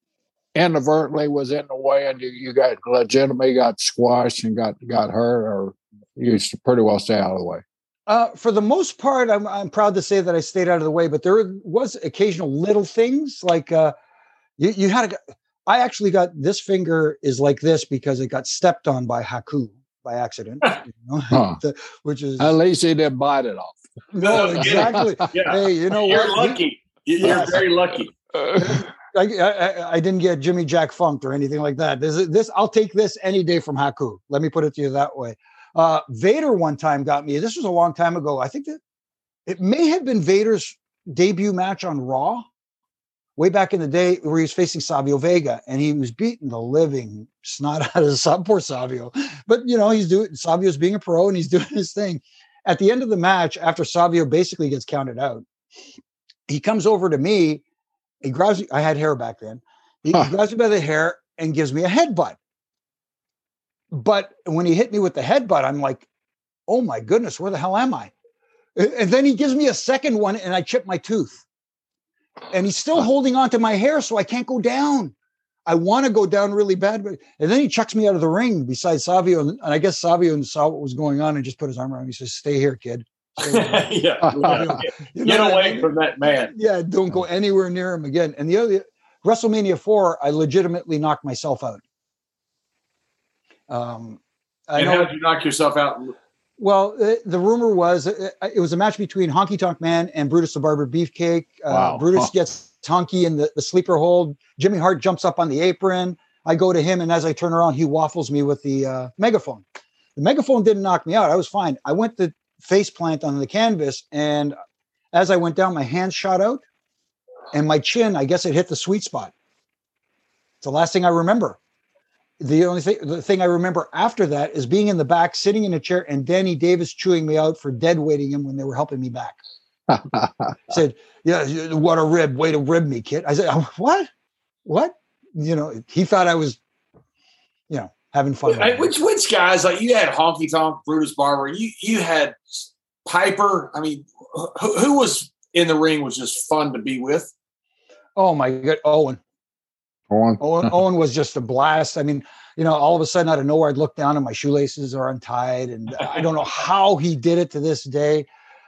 [SPEAKER 3] inadvertently was in the way and you, you got legitimately got squashed and got got hurt or you used pretty well stay out of the way
[SPEAKER 2] Uh, for the most part, I'm, I'm proud to say that I stayed out of the way, but there was occasional little things like uh, you, you had to. I actually got this finger is like this because it got stepped on by Haku by accident, you know,
[SPEAKER 3] Huh.
[SPEAKER 2] the- which is
[SPEAKER 3] at least he didn't bite it off
[SPEAKER 2] no exactly.
[SPEAKER 1] yeah,
[SPEAKER 2] Hey, you know
[SPEAKER 1] you're
[SPEAKER 2] what?
[SPEAKER 1] Lucky. You- You're
[SPEAKER 2] Yes.
[SPEAKER 1] very lucky.
[SPEAKER 2] I, I, I didn't get Jimmy Jack funked or anything like that. This this. I'll take this any day from Haku. Let me put it to you that way. Uh, Vader one time got me. This was a long time ago. I think that it may have been Vader's debut match on Raw, way back in the day, where he was facing Savio Vega, and he was beating the living snot out of Sa- poor Savio. But you know, he's doing Savio's being a pro and he's doing his thing. At the end of the match, after Savio basically gets counted out, he comes over to me he grabs me. I had hair back then. He,
[SPEAKER 3] Huh.
[SPEAKER 2] grabs me by the hair and gives me a headbutt. But when he hit me with the headbutt, I'm like, oh my goodness, where the hell am I? And then he gives me a second one and I chip my tooth. And he's still holding on to my hair, so I can't go down. I want to go down really bad. But and then he chucks me out of the ring beside Savio. And, and I guess Savio saw what was going on and just put his arm around me. He says, Stay here, kid.
[SPEAKER 1] yeah, yeah.
[SPEAKER 2] You
[SPEAKER 1] get
[SPEAKER 2] know what I
[SPEAKER 1] away
[SPEAKER 2] mean?
[SPEAKER 1] from that man.
[SPEAKER 2] Yeah, don't go anywhere near him again. And the other WrestleMania four, I legitimately knocked myself out. Um, I
[SPEAKER 1] And
[SPEAKER 2] know.
[SPEAKER 1] how did you knock yourself out?
[SPEAKER 2] Well, uh, the rumor was uh, it was a match between Honky Tonk Man and Brutus the Barber Beefcake. Uh, Brutus
[SPEAKER 3] Huh.
[SPEAKER 2] gets Honky in the, the sleeper hold. Jimmy Hart jumps up on the apron. I go to him, and as I turn around, he waffles me with the uh, megaphone. The megaphone didn't knock me out. I was fine. I went to face plant on the canvas, and as I went down, my hands shot out, and my chin, I guess it hit the sweet spot. It's the last thing I remember the only thing the thing I remember after that is being in the back, sitting in a chair, and Danny Davis chewing me out for dead weighting him when they were helping me back. Said, "Yeah, what a rib! Way to rib me, kid." I said, "Oh, "What? What?" You know, he thought I was, you know, having fun. with
[SPEAKER 1] Hey, which which guys like you had Honky Tonk, Brutus Barber, you you had Piper. I mean, who, who was in the ring was just fun to be with.
[SPEAKER 2] Oh my god, Owen.
[SPEAKER 3] Owen.
[SPEAKER 2] Owen, Owen was just a blast. I mean, you know, all of a sudden out of nowhere, I'd look down and my shoelaces are untied, and I don't know how he did it to this day.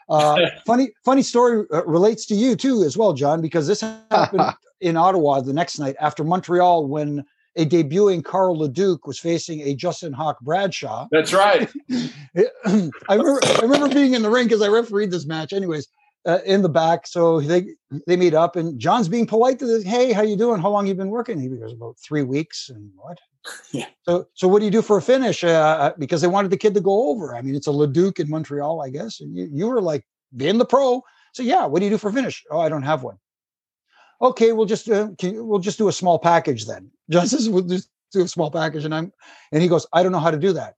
[SPEAKER 2] Uh, funny, funny story uh, relates to you too as well, John, because this happened in Ottawa the next night after Montreal when a debuting Carl Leduc was facing a Justin Hawk Bradshaw.
[SPEAKER 1] That's right.
[SPEAKER 2] I remember, I remember being in the ring because I refereed this match. Anyways, uh, in the back, so they they meet up, and John's being polite to this. Hey, how you doing? How long you been working? He goes about three weeks, and what?
[SPEAKER 1] Yeah.
[SPEAKER 2] So so what do you do for a finish? Uh, because they wanted the kid to go over. I mean, it's a Leduc in Montreal, I guess, and you you were like being the pro. So yeah, what do you do for a finish? Oh, I don't have one. Okay, we'll just uh, can, you- we'll just do a small package then. John says we'll just do a small package, and I'm and he goes, I don't know how to do that.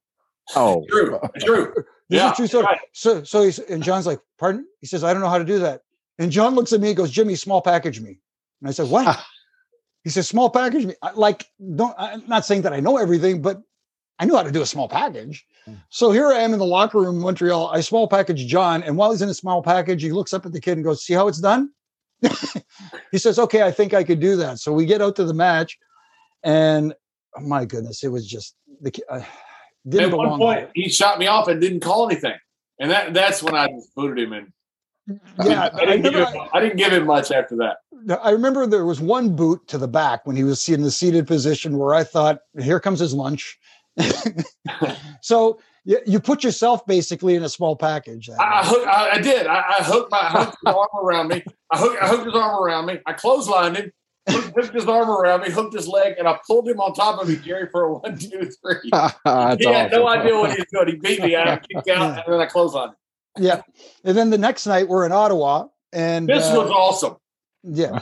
[SPEAKER 3] Oh,
[SPEAKER 1] True. True.
[SPEAKER 2] This
[SPEAKER 1] Yeah,
[SPEAKER 2] is true story.
[SPEAKER 1] right.
[SPEAKER 2] So, so he's, and John's like, pardon? He says, I don't know how to do that. And John looks at me and goes, Jimmy, small package me. And I said, what? he says, small package me. I, like, don't, I'm not saying that I know everything, but I knew how to do a small package. So here I am in the locker room in Montreal. I small package John. And while he's in a small package, he looks up at the kid and goes, see how it's done? He says, okay, I think I could do that. So we get out to the match and oh my goodness, it was just the, uh, didn't
[SPEAKER 1] At one point,
[SPEAKER 2] there.
[SPEAKER 1] he shot me off and didn't call anything, and that that's when I just booted him. in.
[SPEAKER 2] Yeah,
[SPEAKER 1] I didn't, give him, I didn't give him much after that.
[SPEAKER 2] I remember there was one boot to the back when he was in the seated position where I thought, here comes his lunch. so you, you put yourself basically in a small package.
[SPEAKER 1] I, I, hook, I, I did. I, I hooked my I hooked his arm around me. I hooked, I hooked his arm around me. I clotheslined him. Hooked, hooked his arm around me. Hooked his leg, and I pulled him on top of me, Jerry, for a one, two, three. he had no idea what he was doing. He beat me. I kicked out, and then I clotheslined him.
[SPEAKER 2] yeah. And then the next night we're in Ottawa. And
[SPEAKER 1] This
[SPEAKER 2] uh,
[SPEAKER 1] was awesome.
[SPEAKER 2] Yeah.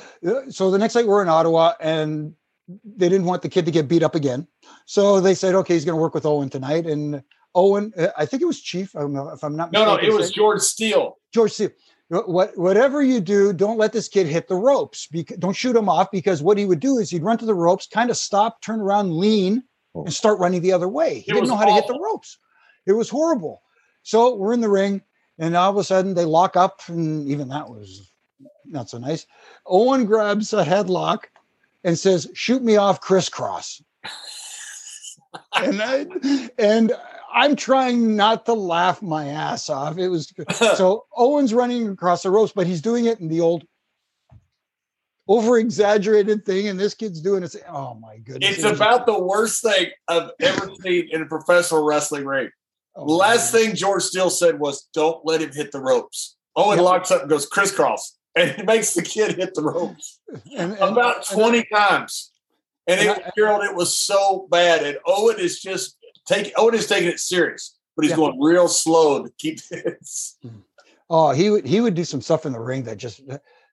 [SPEAKER 2] So the next night we're in Ottawa and they didn't want the kid to get beat up again. So they said, okay, he's going to work with Owen tonight. And Owen, uh, I think it was Chief. I don't know if I'm not
[SPEAKER 1] No, no, it was George Steele.
[SPEAKER 2] George Steele. What, whatever you do, don't let this kid hit the ropes. Because, don't shoot him off because what he would do is he'd run to the ropes, kind of stop, turn around, lean, and start running the other way. He
[SPEAKER 1] It
[SPEAKER 2] didn't know how to hit the ropes. It was horrible. So we're in the ring, and all of a sudden they lock up, and even that was not so nice. Owen grabs a headlock and says, "Shoot me off crisscross." and I, and I'm trying not to laugh my ass off. It was so Owen's running across the ropes, but he's doing it in the old over exaggerated thing, and this kid's doing it. Oh my goodness!
[SPEAKER 1] It's about the worst thing I've ever seen in a professional wrestling ring.
[SPEAKER 2] oh,
[SPEAKER 1] last
[SPEAKER 2] man.
[SPEAKER 1] thing George Steele said was, "Don't let him hit the ropes." Owen
[SPEAKER 2] Yeah.
[SPEAKER 1] locks up and goes crisscross, and he makes the kid hit the ropes
[SPEAKER 2] And- and-
[SPEAKER 1] about
[SPEAKER 2] and-
[SPEAKER 1] twenty times. And
[SPEAKER 2] and
[SPEAKER 1] it, Gerald, it was so bad. And Owen is just taking Owen is taking it serious, but he's
[SPEAKER 2] Yeah.
[SPEAKER 1] going real slow to keep this. Hmm.
[SPEAKER 2] Oh, he would he would do some stuff in the ring that just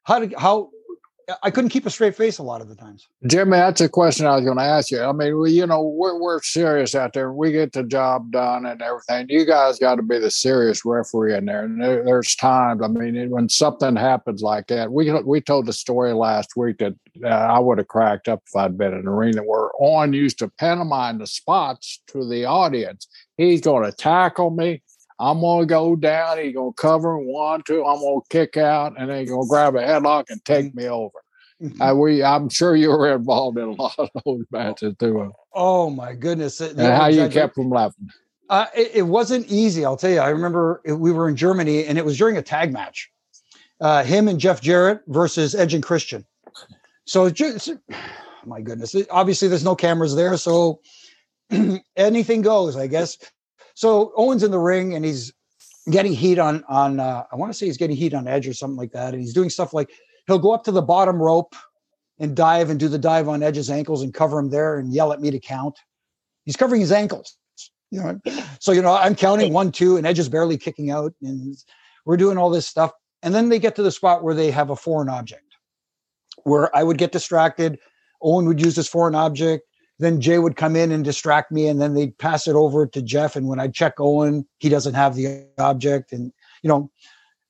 [SPEAKER 2] how did how I couldn't keep a straight face a lot of the times.
[SPEAKER 3] Jimmy, that's a question I was going to ask you. I mean, we, you know, we're, we're serious out there. We get the job done and everything. You guys got to be the serious referee in there. And there, there's times, I mean, when something happens like that, we we told the story last week that uh, I would have cracked up if I'd been in the arena where Owen used to pantomime the spots to the audience. He's going to tackle me. I'm going to go down. He's going to cover one, two. I'm going to kick out, and then he's going to grab a headlock and take me over. Uh, we, I'm sure you were involved in a lot of those matches too.
[SPEAKER 2] oh my goodness!
[SPEAKER 3] And how you kept from laughing?
[SPEAKER 2] Uh, it, it, wasn't easy, I'll tell you. I remember it, we were in Germany and it was during a tag match. Uh, him and Jeff Jarrett versus Edge and Christian. So, just, my goodness, obviously there's no cameras there, so anything goes, I guess. So Owen's in the ring and he's getting heat on on. Uh, I want to say he's getting heat on Edge or something like that, and he's doing stuff like he'll go up to the bottom rope and dive and do the dive on Edge's ankles and cover him there and yell at me to count. He's covering his ankles. You know, so you know I'm counting one, two, and Edge is barely kicking out, and we're doing all this stuff. And then they get to the spot where they have a foreign object, where I would get distracted. Owen would use this foreign object. Then Jay would come in and distract me, and then they'd pass it over to Jeff. And when I check Owen, he doesn't have the object, and you know,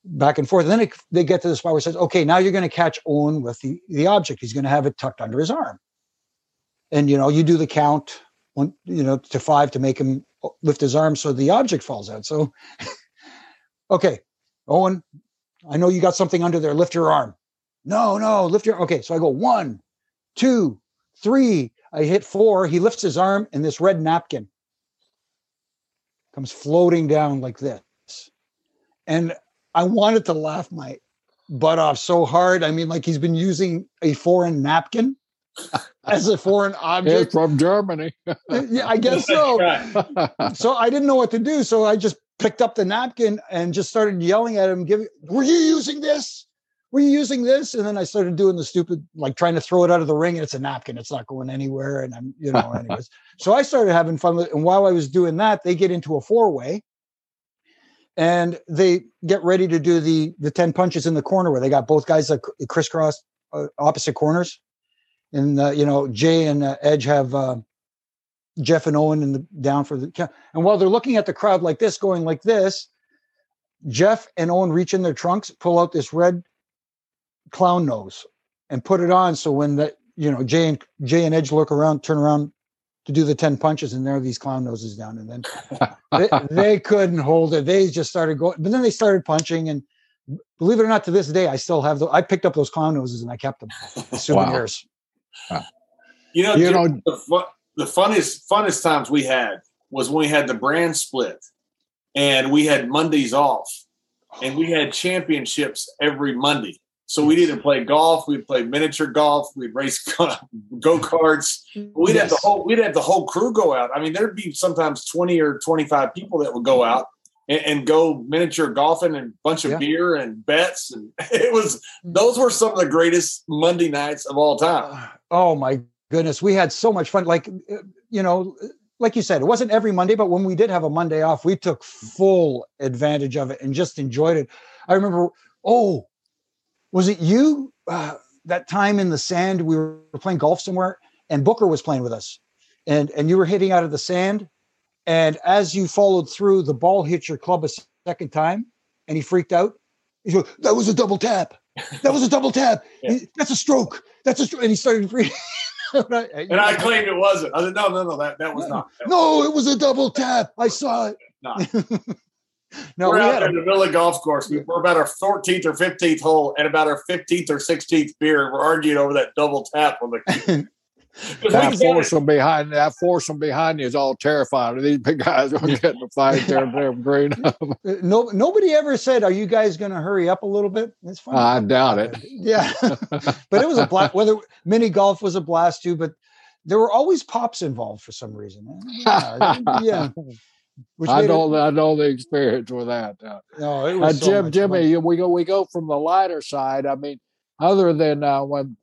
[SPEAKER 2] back and forth. And then it, they get to the spot where it says, "Okay, now you're going to catch Owen with the the object. He's going to have it tucked under his arm." And you know, you do the count one, you know, to five to make him uh, lift his arm so the object falls out. So, okay, Owen, I know you got something under there. Lift your arm. No, no, lift your. Okay, so I go one, two, three. I hit four. He lifts his arm, and this red napkin comes floating down like this. And I wanted to laugh my butt off so hard. I mean, like he's been using a foreign napkin as a foreign object
[SPEAKER 3] it's from Germany.
[SPEAKER 2] Uh, yeah, I guess so. so I didn't know what to do. So I just picked up the napkin and just started yelling at him, giving, were you using this? Were you using this? And then I started doing the stupid, like trying to throw it out of the ring and it's a napkin. It's not going anywhere. And I'm, you know, anyways. so I started having fun with it. And while I was doing that, they get into a four way and they get ready to do the the 10 punches in the corner where they got both guys like crisscross uh, opposite corners and uh, you know jay and uh, edge have uh, jeff and owen in the down for the and while they're looking at the crowd like this going like this jeff and owen reach in their trunks pull out this red clown nose and put it on so when the you know jay and jay and edge look around turn around to do the 10 punches and there are these clown noses down and then they, they, couldn't hold it. They just started going but then they started punching and believe it or not to this day i still have the i picked up those clown noses and i kept them souvenirs
[SPEAKER 1] wow. you know you know the, fun, the funnest funnest times we had was when we had the brand split and we had mondays off and we had championships every monday so we'd either play golf, we'd play miniature golf, we'd race go karts. We'd yes. have the whole we'd have the whole crew go out. I mean, there'd be sometimes twenty or twenty five people that would go out and, and, go miniature golfing and a bunch of yeah. beer and bets, and it was those were some of the greatest Monday nights of all time. Uh,
[SPEAKER 2] oh my goodness, we had so much fun. Like uh, you know, like you said, it wasn't every Monday, but when we did have a Monday off, we took full advantage of it and just enjoyed it. I remember, oh was it you uh, that time in the sand? We were playing golf somewhere, and Booker was playing with us, and and you were hitting out of the sand, and as you followed through, the ball hit your club a second time, and he freaked out. He said "That was a double tap. That was a double tap. yeah. That's a stroke. That's a stroke." And he started freaking.
[SPEAKER 1] and I claimed it wasn't. I said, "No, no, no, that that was not."
[SPEAKER 2] That no, was it was a double tap. I saw it.
[SPEAKER 1] no, we're we out in the middle of golf course. We, are about our 14th or 15th hole and about our 15th or 16th beer. We're arguing over that double tap on the.
[SPEAKER 3] that foursome behind that foursome behind you is all terrifying. These big guys are getting a fight there, there green.
[SPEAKER 2] Uh, no, nobody ever said, "Are you guys going to hurry up a little bit?"
[SPEAKER 3] It's funny. I doubt it.
[SPEAKER 2] Yeah, but it was a blast. Whether mini golf was a blast too, but there were always pops involved for some reason. Yeah, yeah.
[SPEAKER 3] I don't. It, I know the experience with that. Uh, no, it was uh, Jim, Jimmy. Fun. We go. We go from the lighter side. I mean, other than uh, when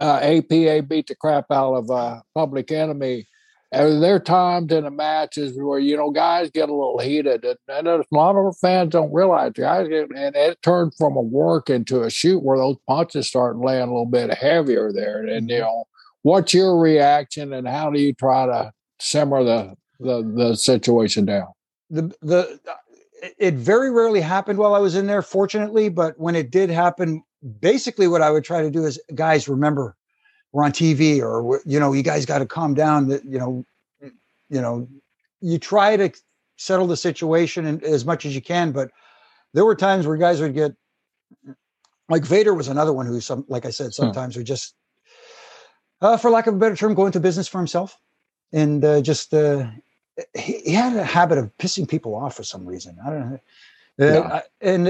[SPEAKER 3] uh, APA beat the crap out of uh, Public Enemy, there are times in the matches where you know guys get a little heated, and, and a lot of fans don't realize guys get, and it turned from a work into a shoot where those punches start laying a little bit heavier there. And you mm-hmm. know, what's your reaction, and how do you try to simmer the the the situation down?
[SPEAKER 2] The the it very rarely happened while I was in there, fortunately. But when it did happen, basically what I would try to do is, guys, remember, we're on TV, or you know, you guys got to calm down. That you know, you know, you try to settle the situation and, as much as you can. But there were times where guys would get, like Vader was another one who, some like I said, hmm. sometimes would just, uh, for lack of a better term, go into business for himself, and uh, just uh, he, he had a habit of pissing people off for some reason. I don't know. Uh,
[SPEAKER 3] Yeah.
[SPEAKER 2] And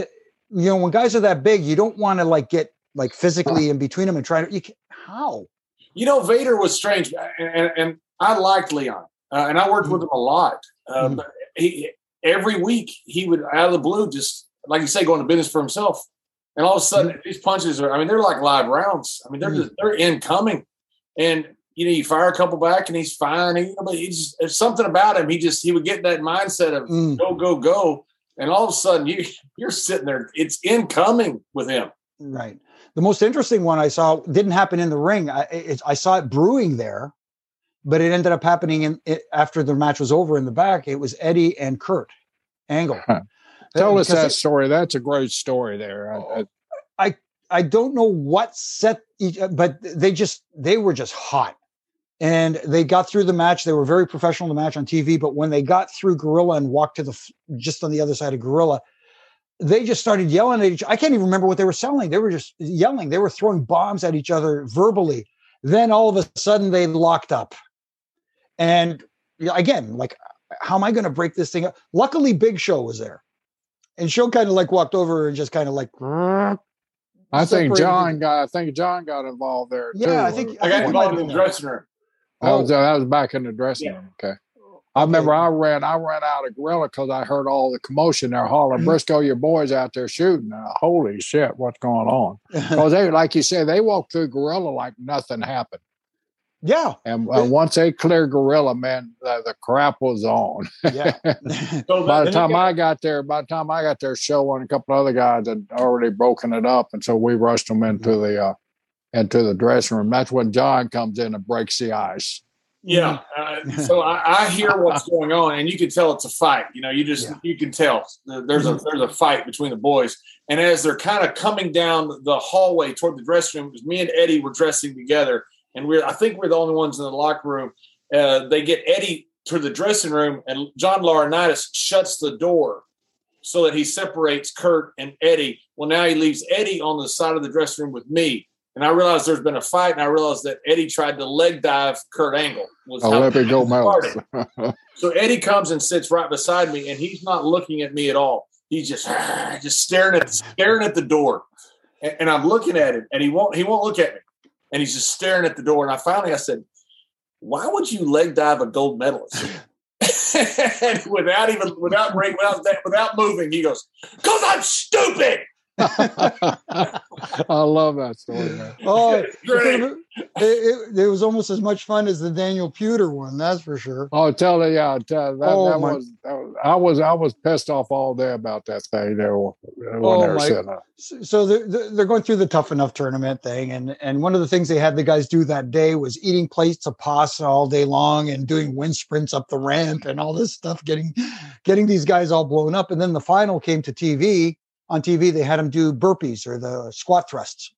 [SPEAKER 2] you know, when guys are that big, you don't want to like get like physically in between them and try to. You can, how?
[SPEAKER 1] You know, Vader was strange, and, and, and I liked Leon, uh, and I worked with him a lot. Uh,
[SPEAKER 2] Mhm.
[SPEAKER 1] he, every week, he would out of the blue just like you say, going to business for himself, and all of a sudden, these punches are. I mean, they're like live rounds. I mean, they're
[SPEAKER 2] Mhm.
[SPEAKER 1] just they're incoming, and you know, you fire a couple back, and he's fine. He, but he's there's something about him. He just he would get that mindset of
[SPEAKER 2] Mm.
[SPEAKER 1] go go go, and all of a sudden, you you're sitting there. It's incoming with him.
[SPEAKER 2] Right. The most interesting one I saw didn't happen in the ring. I, it, I saw it brewing there, but it ended up happening in it, after the match was over in the back. It was Eddie and Kurt Angle.
[SPEAKER 3] Tell
[SPEAKER 2] Uh,
[SPEAKER 3] us that
[SPEAKER 2] it-
[SPEAKER 3] story. That's a great story there. I- I-
[SPEAKER 2] I don't know what set, each, but they just they were just hot, and they got through the match. They were very professional in the match on TV, but when they got through Gorilla and walked to the just on the other side of Gorilla, they just started yelling at each. Other. I can't even remember what they were selling. They were just yelling. They were throwing bombs at each other verbally. Then all of a sudden they locked up, and again, like, how am I going to break this thing up? Luckily, Big Show was there, and Show kind of like walked over and just kind of like.
[SPEAKER 3] I think John got. I think John got involved there too.
[SPEAKER 2] Yeah, I think-
[SPEAKER 1] I got
[SPEAKER 2] think he might
[SPEAKER 1] involved in the
[SPEAKER 2] there.
[SPEAKER 1] dressing room.
[SPEAKER 3] That was
[SPEAKER 2] Oh.
[SPEAKER 3] that was back in the dressing
[SPEAKER 1] Yeah.
[SPEAKER 3] room. Okay. I remember I ran I ran out of Gorilla because I heard all the commotion there, hollering,
[SPEAKER 2] Mm-hmm.
[SPEAKER 3] Brisco, your boys out there shooting. Uh, holy shit, what's going on? Because they, like you said, they walked through Gorilla like nothing happened.
[SPEAKER 2] yeah,
[SPEAKER 3] And uh, once they cleared Gorilla, man, the, the crap was on.
[SPEAKER 2] yeah.
[SPEAKER 1] So
[SPEAKER 3] by the time
[SPEAKER 1] got-
[SPEAKER 3] I got there, by the time I got there, Show and a couple other guys had already broken it up, and so we rushed them into
[SPEAKER 2] Mm-hmm.
[SPEAKER 3] the uh, into the dressing room. That's when John comes in and breaks the ice.
[SPEAKER 1] Yeah. Uh, so I, I hear what's going on, and you can tell it's a fight. You know, you just
[SPEAKER 2] Yeah.
[SPEAKER 1] you can tell there's a there's a fight between the boys. And as they're kind of coming down the hallway toward the dressing room, because me and Eddie were dressing together, and we're I think we're the only ones in the locker room. Uh, they get Eddie to the dressing room, and John Laurinaitis shuts the door so that he separates Kurt and Eddie. Well, now he leaves Eddie on the side of the dressing room with me. And I realized there's been a fight, and I realized that Eddie tried to leg dive Kurt Angle. Was how-
[SPEAKER 3] Olympic gold
[SPEAKER 1] started.
[SPEAKER 3] medalist.
[SPEAKER 1] so Eddie comes and sits right beside me, and he's not looking at me at all. He's just just staring at staring at the door, and, and I'm looking at him, and he won't he won't look at me, and he's just staring at the door. And I finally I said, "Why would you leg dive a gold medalist?" and without even without without without moving, he goes, "Cause I'm stupid."
[SPEAKER 3] I love that story, man.
[SPEAKER 2] oh, it,
[SPEAKER 1] Great.
[SPEAKER 2] it, it, it was almost as much fun as the Daniel Puder one. That's for sure.
[SPEAKER 3] Oh, tell the yeah, tell, that,
[SPEAKER 2] Oh,
[SPEAKER 3] that,
[SPEAKER 2] my-
[SPEAKER 3] was, that was I was I was pissed off all day about that thing there when
[SPEAKER 2] Oh,
[SPEAKER 3] they were oh,
[SPEAKER 2] my-
[SPEAKER 3] sitting up.
[SPEAKER 2] So so they're, they're they're going through the tough enough tournament thing, and and one of the things they had the guys do that day was eating plates of pasta all day long and doing wind sprints up the ramp and all this stuff, getting getting these guys all blown up. And then the final came to TV. On TV, they had him do burpees or the squat thrusts,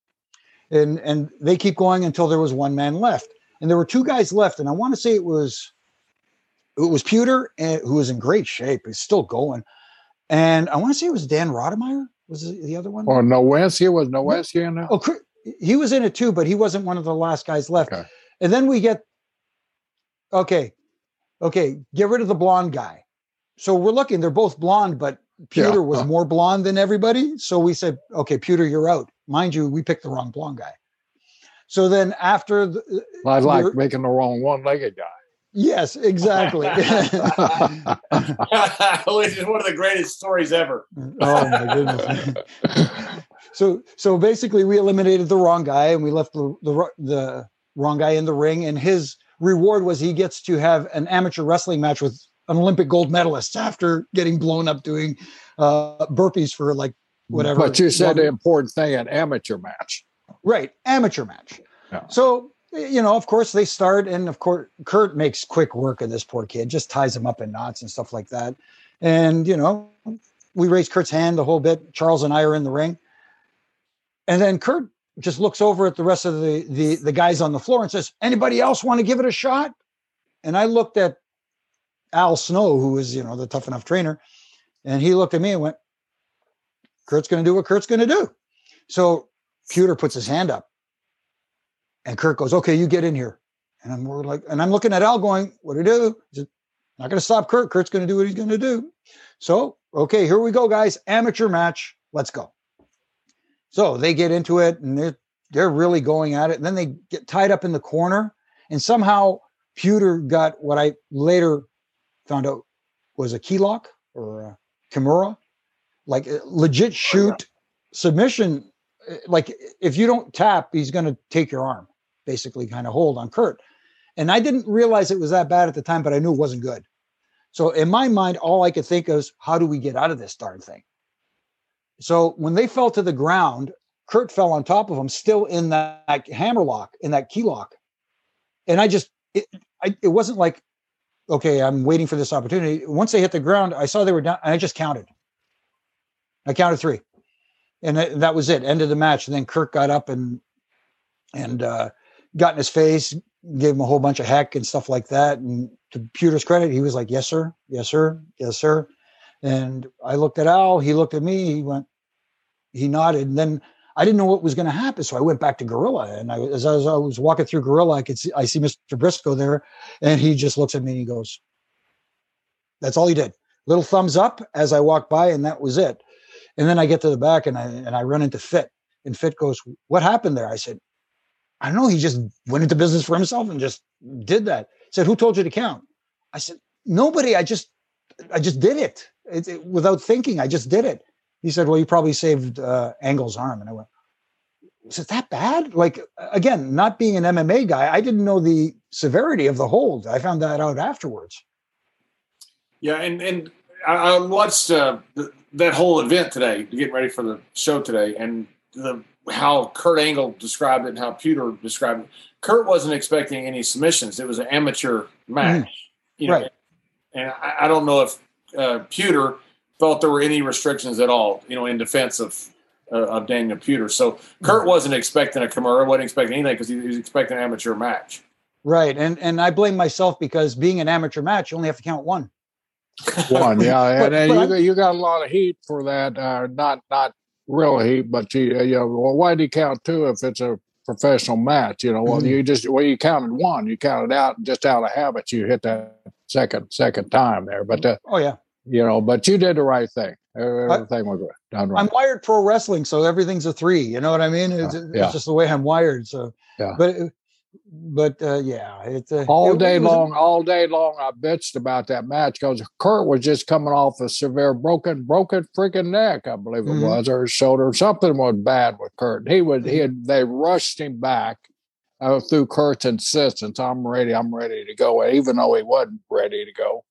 [SPEAKER 2] and and they keep going until there was one man left, and there were two guys left, and I want to say it was it was Puder, and, who was in great shape, he's still going, and I want to say it was Dan Rodimer was the the other one.
[SPEAKER 3] Oh, or Nowinski was Nowinski in there?
[SPEAKER 2] Oh, he was in it too, but he wasn't one of the last guys left.
[SPEAKER 3] Okay.
[SPEAKER 2] And then we get, okay, okay, get rid of the blonde guy. So we're looking; they're both blonde, but Puder
[SPEAKER 3] Yeah.
[SPEAKER 2] was uh. more blonde than everybody. So we said, okay, Puder, you're out. Mind you, we picked the wrong blonde guy. So then after, the, uh,
[SPEAKER 3] I like making the wrong one-legged guy.
[SPEAKER 2] yes, exactly.
[SPEAKER 1] Which is one of the greatest stories ever.
[SPEAKER 2] oh my goodness. so so basically we eliminated the wrong guy and we left the, the the wrong guy in the ring and his reward was he gets to have an amateur wrestling match with an olympic gold medalist after getting blown up doing uh burpees for like whatever.
[SPEAKER 3] But you said the important thing an amateur match.
[SPEAKER 2] right amateur match.
[SPEAKER 3] Yeah.
[SPEAKER 2] so you know of course they start and of course kurt makes quick work of this poor kid just ties him up in knots and stuff like that. And you know we raise kurt's hand a whole bit. Charles and i are in the ring. And then kurt just looks over at the rest of the the, the guys on the floor and says anybody else want to give it a shot? And i looked at al snow who is you know the tough enough trainer and he looked at me and went kurt's going to do what kurt's going to do so Puder puts his hand up and Kurt goes, okay, you get in here. And I'm like, and I'm looking at Al going, what do you do? Said- Not going to stop Kurt. Kurt's going to do what he's going to do. So, okay, here we go, guys. Amateur match. Let's go. So they get into it and they're they're really going at it. And then they get tied up in the corner, and somehow Puder got what I later found out was a key lock or a Kimura, like legit shoot submission. Eh, like if you don't tap, he's going to take your arm, basically, kind of hold on Kurt. And I didn't realize it was that bad at the time, but I knew it wasn't good. So in my mind, all I could think of is, how do we get out of this darn thing? So when they fell to the ground, Kurt fell on top of him, still in that, hammer lock, in that key lock. And I just, it, I, it wasn't like, okay, I'm waiting for this opportunity. Once they hit the ground, I saw they were down, and I just counted. I counted three, and that was it. End of the match. And then Kurt got up and and uh, got in his face, gave him a whole bunch of heck and stuff like that. And to Puder's credit, he was like, "Yes, sir. Yes, sir. Yes, sir." And I looked at Al. He looked at me. He went. He nodded. And then I didn't know what was going to happen, so I went back to Gorilla. And I, as, I was, I was walking through Gorilla, I could see I see Mr. Brisco there, and he just looks at me and he goes, "That's all he did." Little thumbs up as I walked by, and that was it. And then I get to the back, and I and I run into Fit, and Fit goes, "What happened there?" I said, "I don't know. He just went into business for himself and just did that." said, "Who told you to count?" I said, "Nobody. I just, I just did it. It, it without thinking. I just did it." He said, "Well, you probably saved uh, Angle's arm." And I went, "Is it that bad?" Like again, not being an MMA guy, I didn't know the severity of the hold. I found that out afterwards.
[SPEAKER 1] Yeah, and and I, watched uh, that whole event today, getting ready for the show today, and the how Kurt Angle described it and how Puder described it. Kurt wasn't expecting any submissions. It was an amateur match, mm. you know. Right. And I, I, don't know if uh, Puder thought there were any restrictions at all, you know, in defense of uh, of Daniel Puder. So Kurt mm. wasn't expecting a Kimura, wasn't expecting anything because he, he was expecting an amateur match.
[SPEAKER 2] Right, and and I blame myself because being an amateur match, you only have to count one.
[SPEAKER 3] One, yeah, but, and, but you, you got a lot of heat for that. Uh, not not real heat, but you, you know, well, why do you count two if it's a professional match. You know, well, mm-hmm. you just well, you counted one, you counted out just out of habit. You hit that second second time there, but uh,
[SPEAKER 2] oh yeah,
[SPEAKER 3] you know, but you did the right thing. Everything was done right.
[SPEAKER 2] I'm wired pro wrestling, so everything's a three. You know what I mean? It's, yeah. it's just the way I'm wired. So, yeah. But but uh, yeah, it's uh,
[SPEAKER 3] all
[SPEAKER 2] it,
[SPEAKER 3] day it long. All day long, I bitched about that match because Kurt was just coming off a severe broken, broken freaking neck, I believe it mm-hmm. was, or his shoulder. Something was bad with Kurt. He would, he had, they rushed him back uh, through Kurt's insistence. I'm ready. I'm ready to go, even though he wasn't ready to go.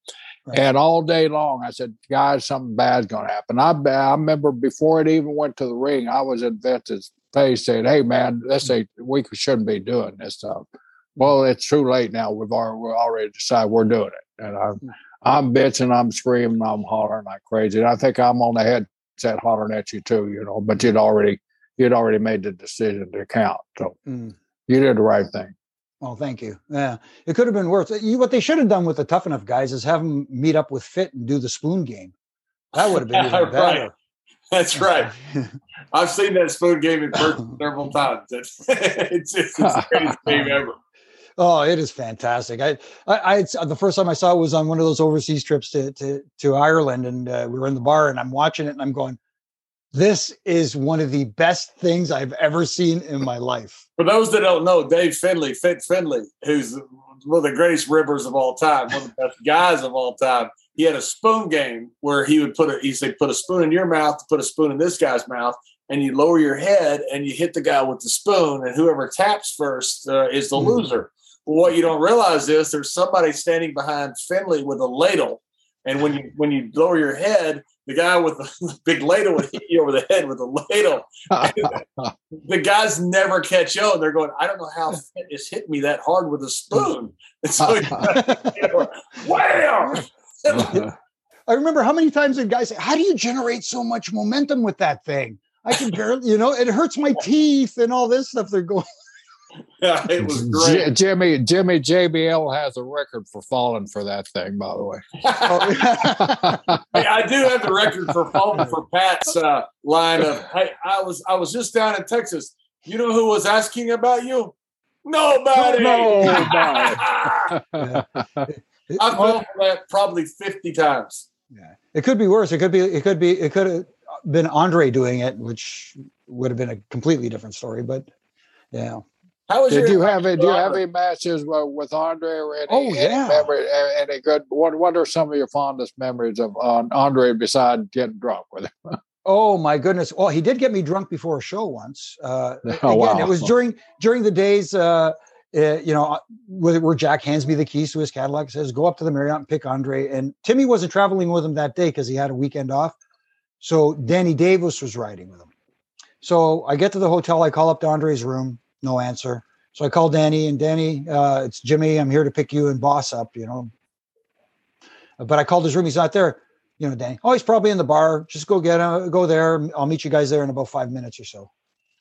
[SPEAKER 3] Right. And all day long, I said, guys, something bad's going to happen. I, I remember before it even went to the ring, I was in Vince's they said, "Hey, man, this mm-hmm. ain't we shouldn't be doing this stuff." Mm-hmm. Well, it's too late now. We've already, we already decided we're doing it, and I'm mm-hmm. I'm bitching, I'm screaming, I'm hollering like crazy. And I think I'm on the headset hollering at you too, you know. But you'd already you'd already made the decision to count, so mm. you did the right thing.
[SPEAKER 2] Oh, thank you. Yeah, it could have been worse. You, what they should have done with the tough enough guys is have them meet up with Fit and do the spoon game. That would have been even better.
[SPEAKER 1] That's right. I've seen that spoon game in person several times. It's, it's just the greatest game ever.
[SPEAKER 2] Oh, it is fantastic. I, I, I, the first time I saw it was on one of those overseas trips to to, to Ireland, and uh, we were in the bar, and I'm watching it, and I'm going, "This is one of the best things I've ever seen in my life."
[SPEAKER 1] For those that don't know, Dave Finlay, Fit Finlay, who's one of the greatest ribbers of all time, one of the best guys of all time, he had a spoon game where he would put a he said put a spoon in your mouth, put a spoon in this guy's mouth, and you lower your head and you hit the guy with the spoon, and whoever taps first uh, is the mm. loser. Well, what you don't realize is there's somebody standing behind Finlay with a ladle, and when you when you lower your head, the guy with the big ladle would hit you over the head with a ladle. the guys never catch on. They're going, I don't know how it's hitting me that hard with a spoon. And so, you know, wham!
[SPEAKER 2] I remember how many times did guys say, How do you generate so much momentum with that thing? I can barely, you know, it hurts my teeth and all this stuff. They're going.
[SPEAKER 1] Yeah, it was great.
[SPEAKER 3] J- Jimmy Jimmy JBL has a record for falling for that thing, by the way.
[SPEAKER 1] hey, I do have the record for falling for Pat's uh, line of. Hey, I was I was just down in Texas. You know who was asking about you? Nobody.
[SPEAKER 3] Nobody.
[SPEAKER 1] I've been that probably 50 times.
[SPEAKER 2] Yeah. It could be worse. It could be, it could be, it could have been Andre doing it, which would have been a completely different story. But yeah.
[SPEAKER 3] How was Did you have any, do you have any matches with Andre or any,
[SPEAKER 2] oh, yeah.
[SPEAKER 3] any memory, any good, what, what are some of your fondest memories of Andre besides getting drunk with him?
[SPEAKER 2] Oh my goodness! Well, he did get me drunk before a show once. Uh, oh, again, wow. it was during during the days. Uh, uh, you know, uh, where, where, Jack hands me the keys to his Cadillac, says, "Go up to the Marriott and pick Andre." And Timmy wasn't traveling with him that day because he had a weekend off. So Danny Davis was riding with him. So I get to the hotel. I call up to Andre's room. No answer. So I call Danny and Danny, uh, it's Jimmy. I'm here to pick you and Boss up. You know. But I called his room. He's not there. You know, Danny. Oh, he's probably in the bar. Just go get him. Go there. I'll meet you guys there in about five minutes or so.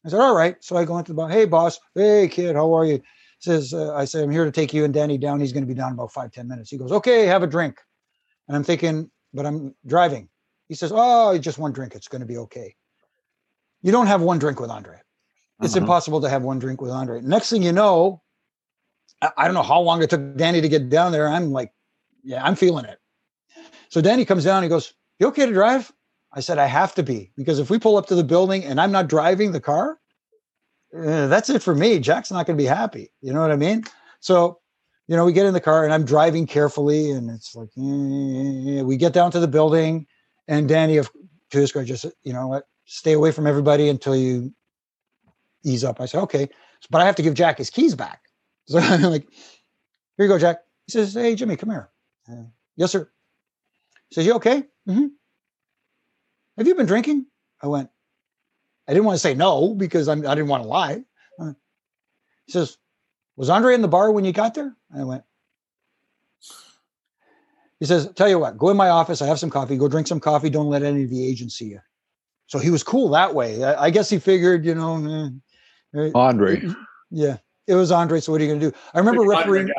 [SPEAKER 2] I said, all right. So I go into the bar. Hey, boss. Hey, kid. How are you? He says, uh, I say, I'm here to take you and Danny down. He's going to be down about five ten minutes. He goes, okay, have a drink. And I'm thinking, but I'm driving. He says, oh, just one drink. It's going to be okay. You don't have one drink with Andre. It's uh-huh. impossible to have one drink with Andre. Next thing you know, I, I don't know how long it took Danny to get down there. I'm like, yeah, I'm feeling it. So Danny comes down. He goes, you okay to drive? I said, I have to be because if we pull up to the building and I'm not driving the car, uh, that's it for me. Jack's not going to be happy. You know what I mean? So, you know, we get in the car and I'm driving carefully, and it's like eh, we get down to the building, and Danny of Tusker just you know what, stay away from everybody until you ease up. I said, okay, but I have to give Jack his keys back. So I'm like, here you go, Jack. He says, hey, Jimmy, come here. Uh, yes, sir. He says, you okay? Mm-hmm. Have you been drinking? I went, I didn't want to say no because I'm, I did not want to lie. Uh, he says, Was Andre in the bar when you got there? I went, He says, Tell you what, go in my office. I have some coffee. Go drink some coffee. Don't let any of the agents see you. So he was cool that way. I, I guess he figured, you know,
[SPEAKER 3] eh, eh Andre.
[SPEAKER 2] Yeah, it was Andre. So what are you going to do? I remember refereeing.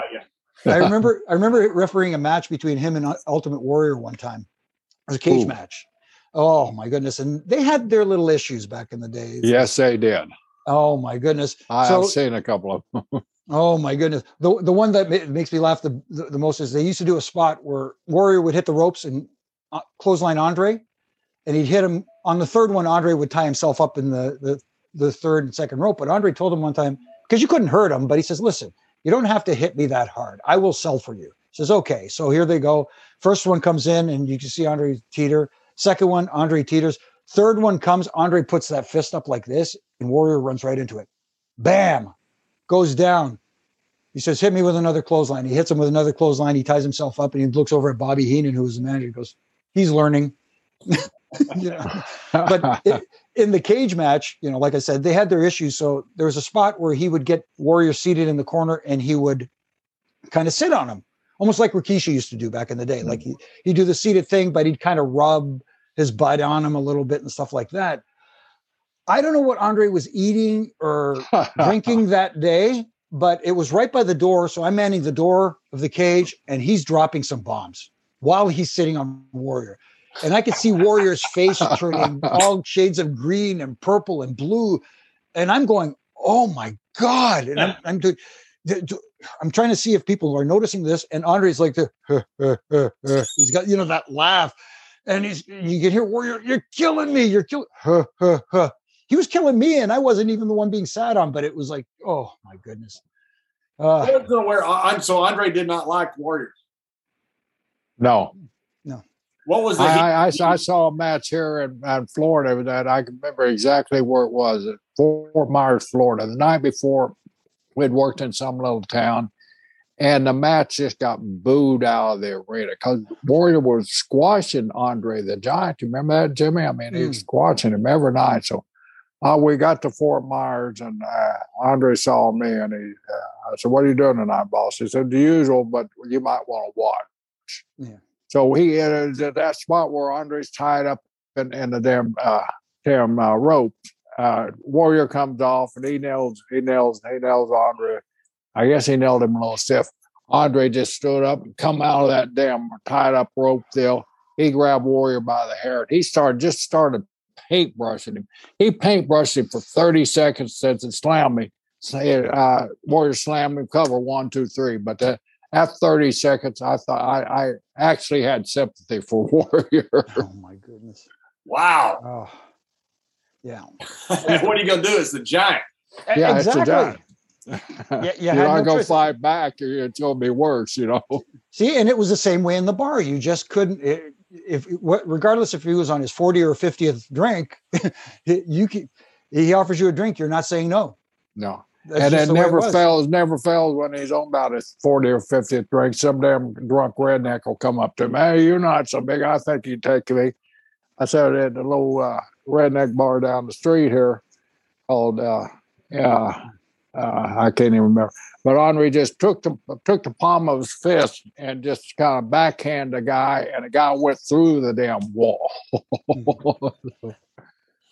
[SPEAKER 2] I remember I remember refereeing a match between him and Ultimate Warrior one time. It was a cage Ooh. match, Oh my goodness! And they had their little issues back in the day.
[SPEAKER 3] Yes, they did.
[SPEAKER 2] Oh my goodness!
[SPEAKER 3] I've so, seen a couple of them.
[SPEAKER 2] oh my goodness! The the one that makes me laugh the, the, the most is they used to do a spot where Warrior would hit the ropes and uh, clothesline Andre, and he'd hit him on the third one. Andre would tie himself up in the the the third and second rope. But Andre told him one time because you couldn't hurt him, but he says, "Listen, you don't have to hit me that hard. I will sell for you." He says, "Okay." So here they go. First one comes in, and you can see Andre teeter. Second one, Andre teeters. Third one comes, Andre puts that fist up like this, and Warrior runs right into it. Bam, goes down. He says, "Hit me with another clothesline." He hits him with another clothesline. He ties himself up, and he looks over at Bobby Heenan, who was the manager. He goes, "He's learning." but in the cage match, you know, like I said, they had their issues. So there was a spot where he would get Warrior seated in the corner, and he would kind of sit on him, almost like Rikishi used to do back in the day. Like he, he'd do the seated thing, but he'd kind of rub his butt on him a little bit and stuff like that. I don't know what Andre was eating or drinking that day, but it was right by the door. So I'm manning the door of the cage and he's dropping some bombs while he's sitting on Warrior. And I could see Warrior's face turning all shades of green and purple and blue. And I'm going, oh my God. And I'm, I'm doing, I'm trying to see if people are noticing this. And Andre's like, the, he's got, you know, that laugh and he's you can hear warrior you're killing me you're killing huh, huh, huh. he was killing me and i wasn't even the one being sat on but it was like oh my goodness
[SPEAKER 1] uh, I was aware. I'm so Andre did not like Warriors.
[SPEAKER 3] No,
[SPEAKER 2] no.
[SPEAKER 1] What was the?
[SPEAKER 3] I, I, I, saw a match here in, in Florida that I can remember exactly where it was at Fort Myers, Florida. The night before, we'd worked in some little town, and the match just got booed out of the arena because Warrior was squashing Andre the Giant. You remember that, Jimmy? I mean, mm. he was hmm. squashing him every night. So uh, we got to Fort Myers, and uh, Andre saw me, and he, uh, I said, "What are you doing tonight, boss?" He said, "The usual, but you might want to watch." Yeah. So he uh, that spot where Andre's tied up in, in the damn uh, damn uh, rope. Uh, Warrior comes off, and he nails he nails he nails Andre I guess he nailed him a little stiff. Andre just stood up and come out of that damn tied up rope deal. He grabbed Warrior by the hair. He started just started paintbrushing him. He paintbrushed him for 30 seconds since it slammed me. Say, uh, Warrior slammed him, cover one, two, three. But after 30 seconds, I thought I, I actually had sympathy for Warrior.
[SPEAKER 2] Oh my goodness!
[SPEAKER 1] Wow.
[SPEAKER 2] Oh, yeah.
[SPEAKER 1] what are you gonna do? It's the giant.
[SPEAKER 3] Yeah, it's a giant.
[SPEAKER 2] Yeah, you
[SPEAKER 3] You're
[SPEAKER 2] had no
[SPEAKER 3] gonna
[SPEAKER 2] choice.
[SPEAKER 3] fight back. It's gonna be worse, you know.
[SPEAKER 2] See, and it was the same way in the bar. You just couldn't. It, if what, regardless if he was on his 40 or 50th drink, you can, he offers you a drink, you're not saying no.
[SPEAKER 3] No.
[SPEAKER 2] That's
[SPEAKER 3] and it never
[SPEAKER 2] was.
[SPEAKER 3] fails, never fails when he's on about his 40 or 50th drink. Some damn drunk redneck will come up to him. Hey, you're not so big. I think you take me. I said at the little uh, redneck bar down the street here called, uh, yeah, uh, I can't even remember. But Andre just took the took the palm of his fist and just kind of backhand the guy, and the guy went through the damn wall.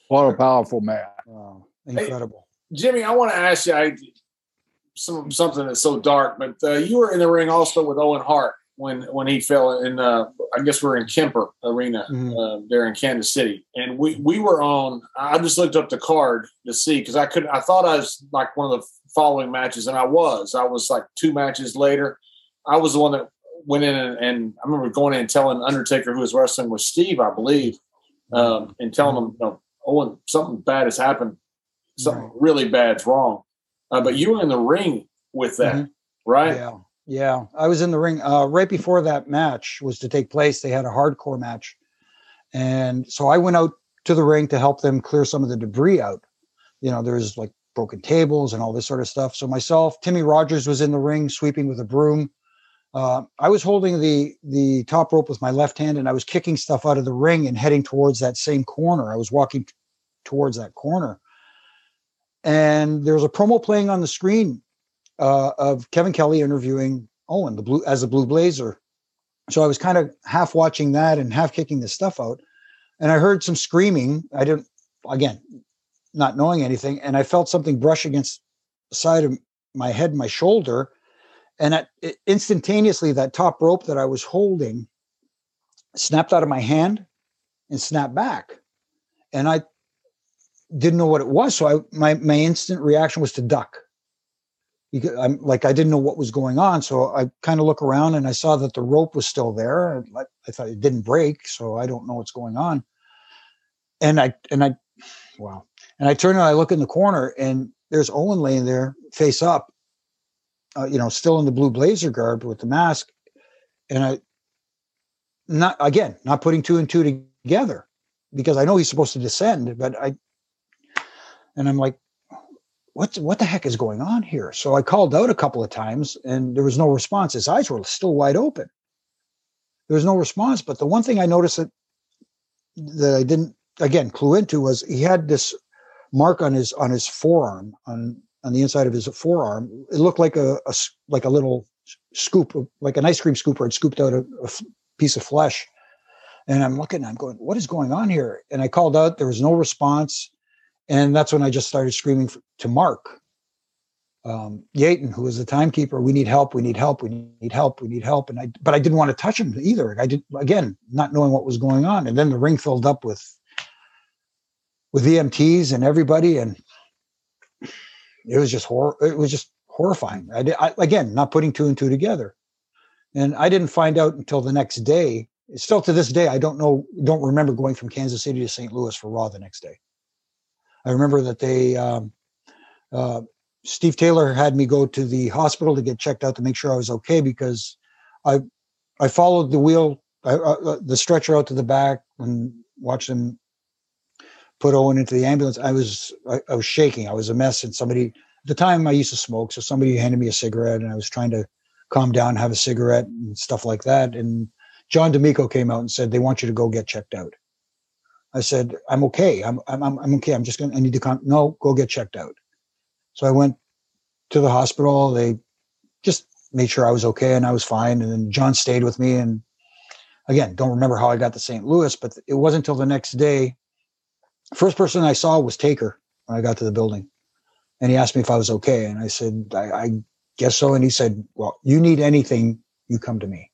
[SPEAKER 3] what a powerful man!
[SPEAKER 2] Wow, incredible.
[SPEAKER 1] Jimmy, I want to ask you I, some something that's so dark, but uh, you were in the ring also with Owen Hart when when he fell in. Uh, I guess we're in Kemper Arena
[SPEAKER 2] Mhm.
[SPEAKER 1] uh, there in Kansas City, and we we were on. I just looked up the card to see because I couldn't. I thought I was like one of the following matches, and I was. I was like two matches later. I was the one that went in and, and I remember going in and telling Undertaker who was wrestling with Steve, I believe, um, and telling him, you know, Owen, something bad has happened. Something
[SPEAKER 2] Right.
[SPEAKER 1] really bad's wrong. Uh, but you were in the ring with that,
[SPEAKER 2] Mhm.
[SPEAKER 1] right?
[SPEAKER 2] Yeah, yeah. I was in the ring uh, right before that match was to take place. They had a hardcore match, and so I went out to the ring to help them clear some of the debris out. You know, there's like broken tables and all this sort of stuff. So myself, Timmy Rogers was in the ring sweeping with a broom. Uh, I was holding the the top rope with my left hand, and I was kicking stuff out of the ring and heading towards that same corner. I was walking t- towards that corner, and there was a promo playing on the screen uh, of Kevin Kelly interviewing Owen, the blue as a Blue Blazer. So I was kind of half watching that and half kicking the stuff out, and I heard some screaming. I didn't, again, not knowing anything, and I felt something brush against the side of my head, my shoulder, and at, it, instantaneously that top rope that I was holding snapped out of my hand and snapped back, and I didn't know what it was. So I my my instant reaction was to duck because I'm like I didn't know what was going on. So I kind of look around and I saw that the rope was still there. I, I thought it didn't break, so I don't know what's going on. And I and I, wow. And I turn and I look in the corner and there's Owen laying there face up, uh, you know, still in the blue blazer garb with the mask. And I, not again, not putting two and two together because I know he's supposed to descend, but I, and I'm like, what what the heck is going on here? So I called out a couple of times and there was no response. His eyes were still wide open. There was no response. But the one thing I noticed that that I didn't again clue into was he had this mark on his on his forearm on on the inside of his forearm. It looked like a, a like a little scoop, like an ice cream scooper had scooped out a, piece of flesh. And I'm looking, I'm going, what is going on here? And I called out. There was no response. And that's when I just started screaming f- to Mark um, Yeaton, who was the timekeeper. We need help. We need help. We need help. We need help. And I, but I didn't want to touch him either. I did again, not knowing what was going on. And then the ring filled up with with EMTs and everybody, and it was just horror. It was just horrifying. I, did, I again, not putting two and two together. And I didn't find out until the next day. Still to this day, I don't know, don't remember going from Kansas City to St. Louis for Raw the next day. I remember that they, um, uh, Steve Taylor had me go to the hospital to get checked out to make sure I was okay because I, I followed the wheel, I, uh, the stretcher out to the back and watched them put Owen into the ambulance. I was, I, I was shaking. I was a mess. And somebody, at the time I used to smoke. So somebody handed me a cigarette and I was trying to calm down, have a cigarette and stuff like that. And John D'Amico came out and said, they want you to go get checked out. I said, I'm okay. I'm, I'm, I'm okay. I'm just going to, I need to come. No, go get checked out. So I went to the hospital. They just made sure I was okay and I was fine. And then John stayed with me. And again, don't remember how I got to St. Louis, but it wasn't until the next day. First person I saw was Taker when I got to the building. And he asked me if I was okay. And I said, I, I guess so. And he said, Well, you need anything, you come to me.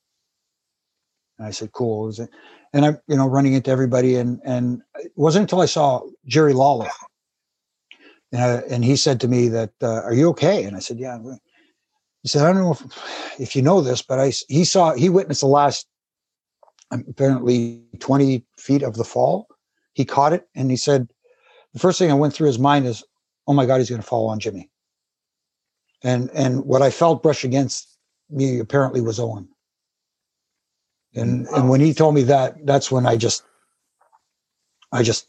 [SPEAKER 2] And I said, Cool. And I'm, you know, running into everybody. And and it wasn't until I saw Jerry Lawler. And, I, and he said to me that, uh, are you okay? And I said, yeah. He said, I don't know if, if you know this, but I he saw he witnessed the last um, apparently 20 feet of the fall. He caught it and he said, the first thing I went through his mind is, oh my God, he's going to fall on Jimmy. And and what I felt brush against me apparently was Owen. And and um, when he told me that, that's when I just I just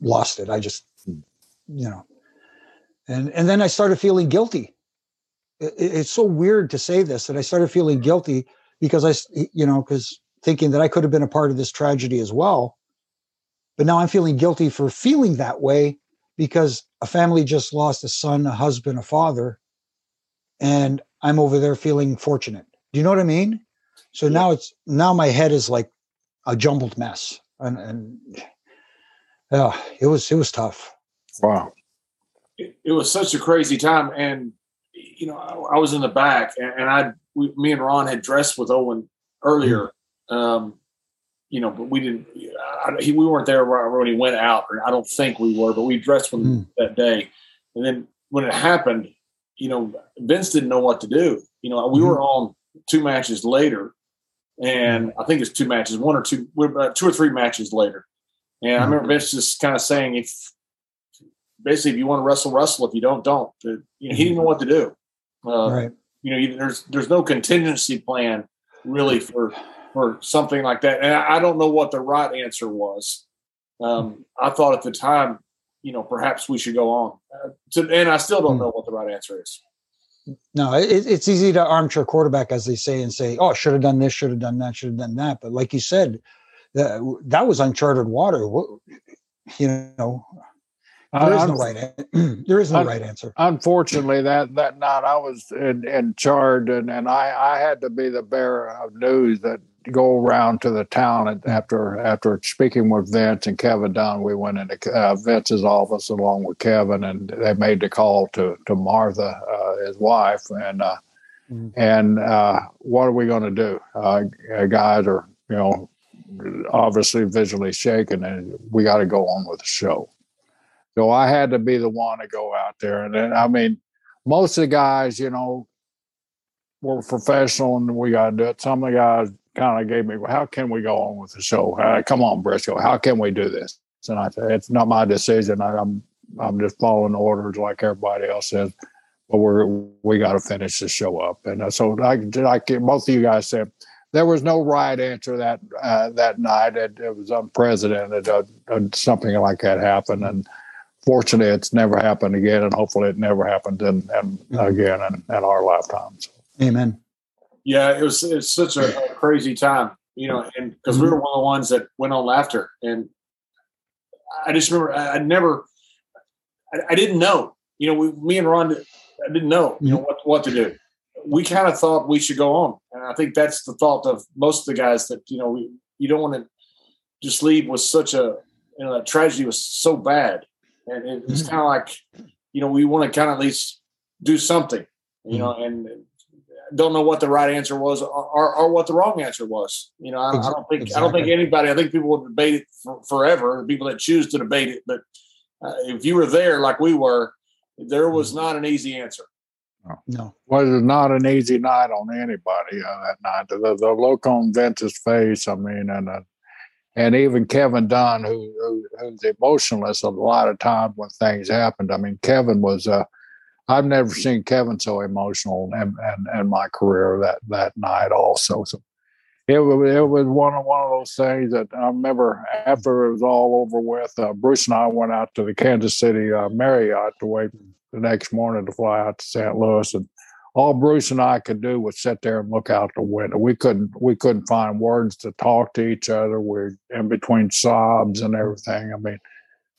[SPEAKER 2] lost it. I just hmm. you know. And and then I started feeling guilty. It, it's so weird to say this that I started feeling guilty because I you know because thinking that I could have been a part of this tragedy as well. But now I'm feeling guilty for feeling that way because a family just lost a son, a husband, a father, and I'm over there feeling fortunate. Do you know what I mean? So now it's now my head is like a jumbled mess, and and yeah, it was it was tough.
[SPEAKER 3] Wow,
[SPEAKER 1] it, it was such a crazy time, and you know I, I was in the back, and, and I we, me and Ron had dressed with Owen earlier. Um, you know, but we didn't. I, he, we weren't there when he went out, or I don't think we were, but we dressed with him that day. And then when it happened, you know, Vince didn't know what to do. You know, we were on two matches later, and I think it's two matches, one or two, two or three matches later. And I remember Vince just kind of saying, if basically if you want to wrestle, wrestle. If you don't, don't. You know, he didn't know what to do. Uh,
[SPEAKER 2] right.
[SPEAKER 1] You know, there's there's no contingency plan really for for something like that, and I don't know what the right answer was. Um, I thought at the time, you know, perhaps we should go on, uh, to, and I still don't know what the right answer is.
[SPEAKER 2] No, it, it's easy to armchair quarterback, as they say, and say, "Oh, should have done this, should have done that, should have done that." But like you said, that that was uncharted water. You know, there is no right. there is no right answer.
[SPEAKER 3] Unfortunately, that that night I was in, in charge, and, and I I had to be the bearer of news that go around to the town after after speaking with Vince and Kevin Dunn. We went into uh, Vince's office along with Kevin, and they made the call to to Martha, uh, his wife, and uh, mm-hmm. and uh, what are we going to do? Uh, guys are you know obviously visually shaken, and we got to go on with the show. So I had to be the one to go out there, and then I mean, most of the guys, you know, were professional, and we got to do it. Some of the guys kind of gave me, well, how can we go on with the show? Uh, come on, Brisco, how can we do this? And I said, it's not my decision. I, am I'm, I'm just following orders like everybody else says. But we're we got to finish the show up. And uh, so, like like both of you guys said, there was no right answer that uh, that night. It, it was unprecedented. Uh, uh, something like that happened, and fortunately, it's never happened again. And hopefully, it never happened in, in, mm-hmm. again in, in our lifetimes.
[SPEAKER 2] Amen
[SPEAKER 1] yeah, it was it's such a, a, crazy time, you know, and because we mm-hmm. were one of the ones that went on laughter, and I just remember I, I never, I, I, didn't know, you know, we, me and Ron, I didn't know, you know, mm-hmm. what what to do. We kind of thought we should go on, and I think that's the thought of most of the guys that you know we you don't want to just leave with such a you know, tragedy was so bad, and it, it's mm-hmm. kind of like you know we want to kind of at least do something, you know, mm-hmm. and don't know what the right answer was or, or, or what the wrong answer was. You know, I, I don't think. I don't think anybody. I think people would debate it for, forever. The people that choose to debate it, but uh, if you were there like we were, there was mm-hmm. not an easy answer.
[SPEAKER 2] No,
[SPEAKER 3] was well, not an easy night on anybody uh, that night. The, the look on Vince's face, I mean, and uh, and even Kevin Dunn, who, who, who's emotionless a lot of times when things happened. I mean, Kevin was uh, I've never seen Kevin so emotional in, in, in my career that that night. Also, so it was it was one of one of those things that I remember after it was all over with. Uh, Bruce and I went out to the Kansas City uh, Marriott to wait the next morning to fly out to St. Louis, and all Bruce and I could do was sit there and look out the window. We couldn't we couldn't find words to talk to each other. We're in between sobs and everything. I mean,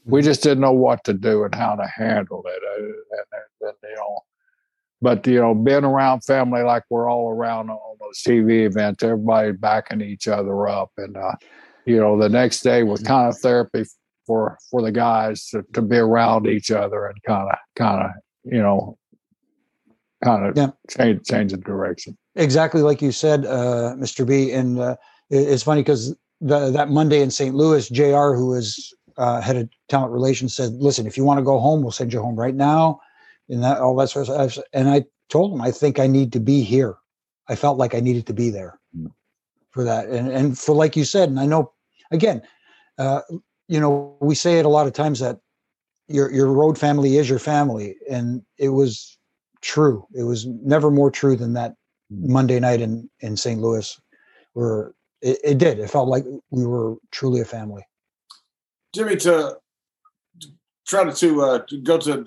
[SPEAKER 3] we just didn't know what to do and how to handle it. Uh, and, and, you know, but you know, being around family like we're all around on those TV events, everybody backing each other up, and uh, you know, the next day was kind of therapy for for the guys to, to be around each other and kind of kind of you know kind of yeah. change change the direction.
[SPEAKER 2] Exactly like you said, uh, Mr. B. And uh, it's funny because that Monday in St. Louis, J.R., who was uh, head of talent relations said, "Listen, if you want to go home, we'll send you home right now." And that all that sort of stuff. And I told him, I think I need to be here. I felt like I needed to be there
[SPEAKER 3] Mm.
[SPEAKER 2] for that. And, and for, like you said, and I know, again, uh, you know, we say it a lot of times that your, your road family is your family. And it was true. It was never more true than that Monday night in, in St. Louis where it, it did. It felt like we were truly a family.
[SPEAKER 1] Jimmy, to try to, to, uh, to go to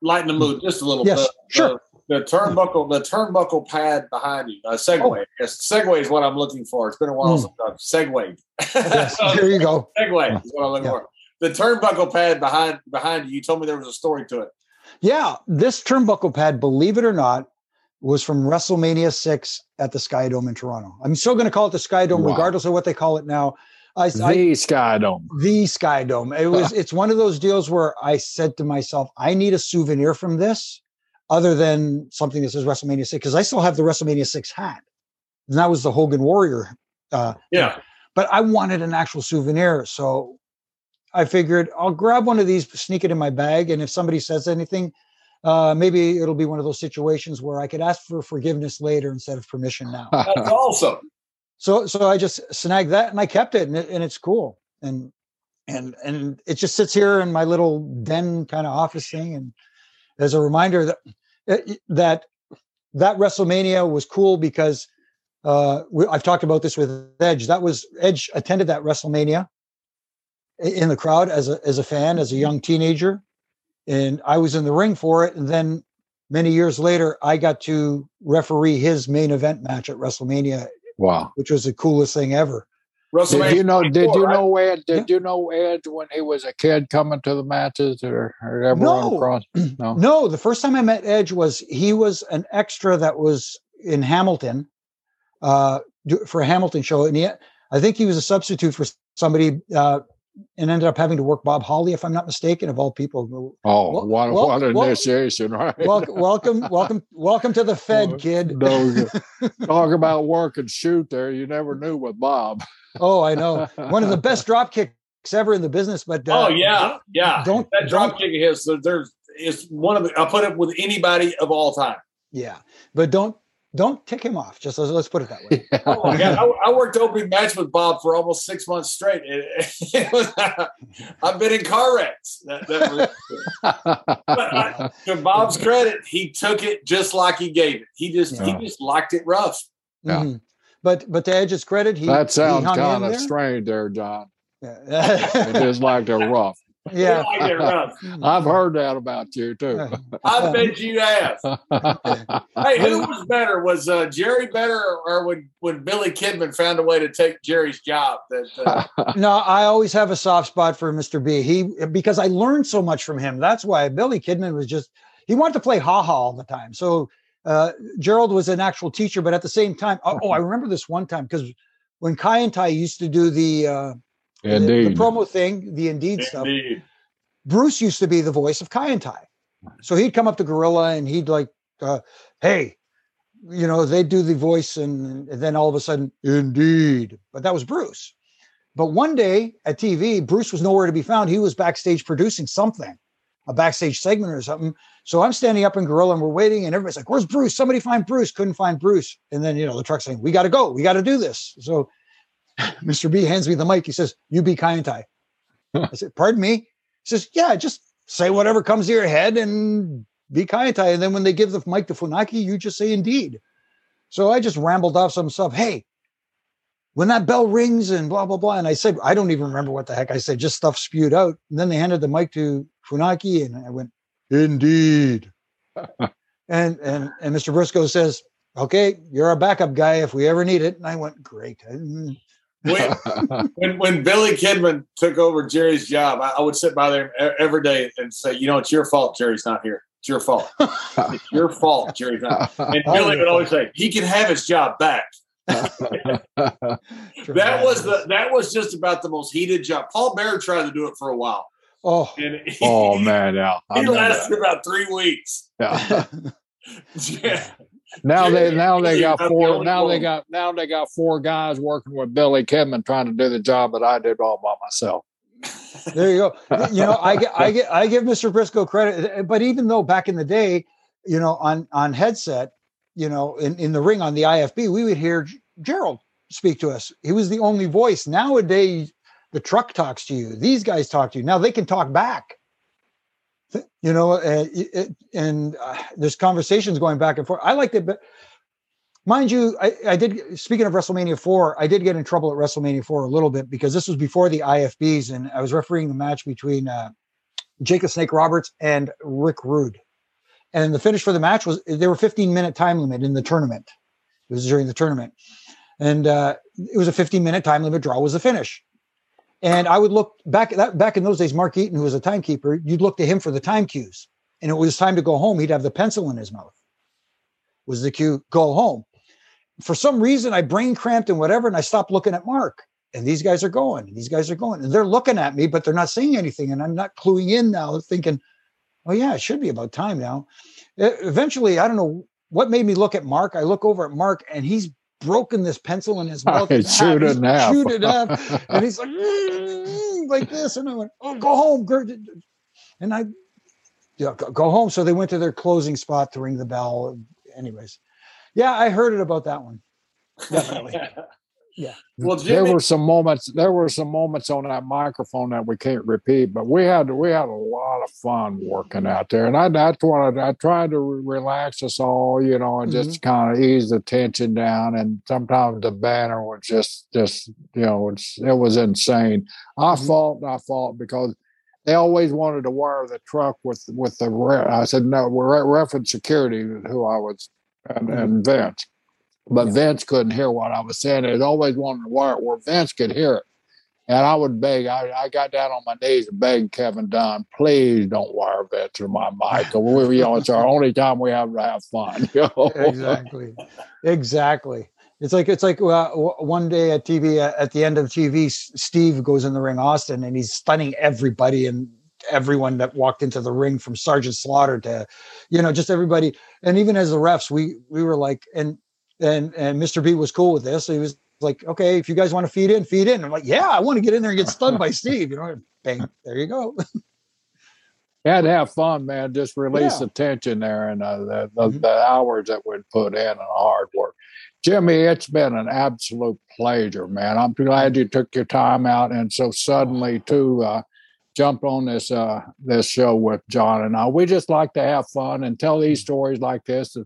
[SPEAKER 1] lighten the mood just a little
[SPEAKER 2] Yes,
[SPEAKER 1] bit.
[SPEAKER 2] sure.
[SPEAKER 1] Uh, the turnbuckle, the turnbuckle pad behind you. Uh, Segue.
[SPEAKER 2] Oh.
[SPEAKER 1] I guess Segue is what I'm looking for. It's been a while
[SPEAKER 2] Mm.
[SPEAKER 1] since I've Segued.
[SPEAKER 2] Yes, there you go.
[SPEAKER 1] Segue is what I'm looking
[SPEAKER 2] Yeah.
[SPEAKER 1] for. The turnbuckle pad behind behind you. You told me there was a story to it.
[SPEAKER 2] Yeah, this turnbuckle pad, believe it or not, was from WrestleMania 6 at the Sky Dome in Toronto. I'm still going to call it the Sky Dome,
[SPEAKER 3] Wow.
[SPEAKER 2] regardless of what they call it now. I, I,
[SPEAKER 3] the Sky Dome.
[SPEAKER 2] the Sky Dome. It was. it's one of those deals where I said to myself, I need a souvenir from this, other than something that says WrestleMania 6, because I still have the WrestleMania 6 hat. And that was the Hogan Warrior. Uh,
[SPEAKER 1] Yeah.
[SPEAKER 2] but I wanted an actual souvenir. So I figured I'll grab one of these, sneak it in my bag, and if somebody says anything, uh, maybe it'll be one of those situations where I could ask for forgiveness later instead of permission now.
[SPEAKER 1] That's awesome.
[SPEAKER 2] So, so I just snagged that and I kept it, and, it, and it's cool. And and and it just sits here in my little den kind of office thing, and as a reminder that eh, that that WrestleMania was cool because uh, we, I've talked about this with Edge. That was Edge attended that WrestleMania in the crowd as a as a fan, as a young teenager, and I was in the ring for it. And then many years later, I got to referee his main event match at WrestleMania,
[SPEAKER 3] Wow.
[SPEAKER 2] which was the coolest thing ever.
[SPEAKER 1] WrestleMania.
[SPEAKER 3] Did you know? Did
[SPEAKER 1] 24,
[SPEAKER 3] you
[SPEAKER 1] right?
[SPEAKER 3] know Ed? Did you know Ed when he was a kid coming to the matches or, or ever run
[SPEAKER 2] No.
[SPEAKER 3] across? No.
[SPEAKER 2] No, the first time I met Edge was he was an extra that was in Hamilton uh, for a Hamilton show, and he, I think he was a substitute for somebody, uh, and ended up having to work Bob Holly, if I'm not mistaken, of all people.
[SPEAKER 3] Oh,
[SPEAKER 2] Well-
[SPEAKER 3] what,
[SPEAKER 2] well-
[SPEAKER 3] what an
[SPEAKER 2] well-
[SPEAKER 3] initiation, right?
[SPEAKER 2] Welcome, welcome, welcome, welcome to the Fed, kid.
[SPEAKER 3] No, talk about work and shoot there. You never knew with Bob.
[SPEAKER 2] Oh, I know, one of the best drop kicks ever in the business. But uh,
[SPEAKER 1] Oh yeah, yeah.
[SPEAKER 2] don't-
[SPEAKER 1] that drop
[SPEAKER 2] don't-
[SPEAKER 1] kick of his. There's is one of the. I'll put it with anybody of all time.
[SPEAKER 2] yeah, but don't don't kick him off. Just let's, let's put it that way.
[SPEAKER 1] Oh my god! I, I worked opening match with Bob for almost six months straight. It- it was- I've been in car wrecks. That, that was, but I, to Bob's credit, he took it just like he gave it. He just
[SPEAKER 3] Yeah.
[SPEAKER 1] he just liked it rough.
[SPEAKER 3] Yeah.
[SPEAKER 2] Mhm. But but to Edge's credit, he
[SPEAKER 3] that sounds
[SPEAKER 2] he hung in
[SPEAKER 3] kind of
[SPEAKER 2] there.
[SPEAKER 3] strange there, John.
[SPEAKER 2] Yeah.
[SPEAKER 3] It is like they're rough.
[SPEAKER 1] He
[SPEAKER 2] yeah.
[SPEAKER 1] liked it rough.
[SPEAKER 3] I've heard that about you too.
[SPEAKER 1] I bet you have. Hey, who was better? Was uh, Jerry better, or, or when when Billy Kidman found a way to take Jerry's job? That uh,
[SPEAKER 2] No, I always have a soft spot for Mr. B. He because I learned so much from him. That's why Billy Kidman was just he wanted to play ha ha all the time. So uh, Gerald was an actual teacher, but at the same time, oh, oh I remember this one time because when Kaientai used to do the, uh, the the promo thing, the Indeed stuff. Bruce used to be the voice of Kaientai. So he'd come up to Gorilla and he'd like, uh, hey, you know, they'd do the voice and, and then all of a sudden, indeed. But that was Bruce. But one day at TV, Bruce was nowhere to be found. He was backstage producing something, a backstage segment or something. So I'm standing up in Gorilla and we're waiting, and everybody's like, Where's Bruce? Somebody find Bruce. Couldn't find Bruce. And then, you know, the truck's saying, We got to go. We got to do this. So Mr. B hands me the mic. He says, You be Ty. I said, Pardon me? He says, Yeah, just say whatever comes to your head and be Ty. And then when they give the mic to Funaki, you just say indeed. So I just rambled off some stuff. Hey, when that bell rings and blah, blah, blah. And I said, I don't even remember what the heck I said, just stuff spewed out. And then they handed the mic to Funaki and I went, Indeed. and and and Mr. Brisco says, Okay, you're our backup guy if we ever need it. And I went, Great. And
[SPEAKER 1] When, when when Billy Kidman took over Jerry's job, I, I would sit by there every day and say, "You know, it's your fault. Jerry's not here. It's your fault. It's your fault. Jerry's not." And Billy would always say, "He can have his job back." That was the that was just about the most heated job. Paul Bear tried to do it for a while,
[SPEAKER 2] Oh,
[SPEAKER 1] and he,
[SPEAKER 3] oh man, yeah. I
[SPEAKER 1] he lasted about three weeks.
[SPEAKER 3] Yeah.
[SPEAKER 1] Yeah.
[SPEAKER 3] Now they now they got
[SPEAKER 1] not the
[SPEAKER 3] four
[SPEAKER 1] only
[SPEAKER 3] now they got now they got four guys working with Billy Kidman trying to do the job that I did all by myself.
[SPEAKER 2] there you go. You know, I get, I get, I give Mr. Brisco credit, but even though back in the day, you know, on on headset, you know, in, in the ring on the IFB, we would hear Gerald speak to us. He was the only voice. Nowadays, the truck talks to you. These guys talk to you. Now they can talk back. You know, uh, it, and uh, there's conversations going back and forth. I liked it, but mind you, I, I, did. Speaking of WrestleMania four, I did get in trouble at WrestleMania four a little bit because this was before the IFBs, and I was refereeing the match between uh, Jake the Snake Roberts and Rick Rude. And the finish for the match was there were 15 minute time limit in the tournament. It was during the tournament, and uh, it was a 15 minute time limit draw was the finish. And I would look back that back in those days, Mark Yeaton, who was a timekeeper, you'd look to him for the time cues. And it was time to go home. He'd have the pencil in his mouth. Was the cue go home? For some reason, I brain cramped and whatever, and I stopped looking at Mark. And these guys are going, and these guys are going, and they're looking at me, but they're not saying anything. And I'm not cluing in now, thinking, oh yeah, it should be about time now. Eventually, I don't know what made me look at Mark. I look over at Mark, and he's broken this pencil in his mouth.
[SPEAKER 3] Chewed shoot it
[SPEAKER 2] half. Chewed it half. and he's like, mm, like this. And I went, oh, go home. And I yeah, go home. So they went to their closing spot to ring the bell. Anyways, yeah, I heard it about that one. Definitely. yeah.
[SPEAKER 3] Well, Jimmy- there were some moments. There were some moments on that microphone that we can't repeat, but we had we had a lot of fun working out there, and I that's what I, I tried to relax us all, you know, and mm-hmm. just kind of ease the tension down. And sometimes the banner was just just you know it's, it was insane. I mm-hmm. fought, I fought because they always wanted to wire the truck with with the. I said no, we're at reference security, who I was, and, mm-hmm. and Vince but yeah. Vince couldn't hear what I was saying. It always wanted to wire where Vince could hear it. And I would beg, I, I got down on my knees and begged Kevin Dunn, please don't wire Vince through my mic. we, you know, it's our only time we have to have fun. You know?
[SPEAKER 2] Exactly. Exactly. It's like it's like uh, one day at TV at the end of TV, Steve goes in the ring, Austin, and he's stunning everybody and everyone that walked into the ring from Sergeant Slaughter to, you know, just everybody. And even as the refs, we we were like, and and and Mr. B was cool with this. So he was like, okay, if you guys want to feed in, feed in. I'm like, yeah, I want to get in there and get stunned by Steve. You know, bang, there you go.
[SPEAKER 3] had to have fun, man. Just release yeah. the tension there and uh, the, the, mm-hmm. the, hours that we put in and hard work. Jimmy, it's been an absolute pleasure, man. I'm glad you took your time out and so suddenly to uh, jump on this uh, this show with John and I. We just like to have fun and tell these mm. stories like this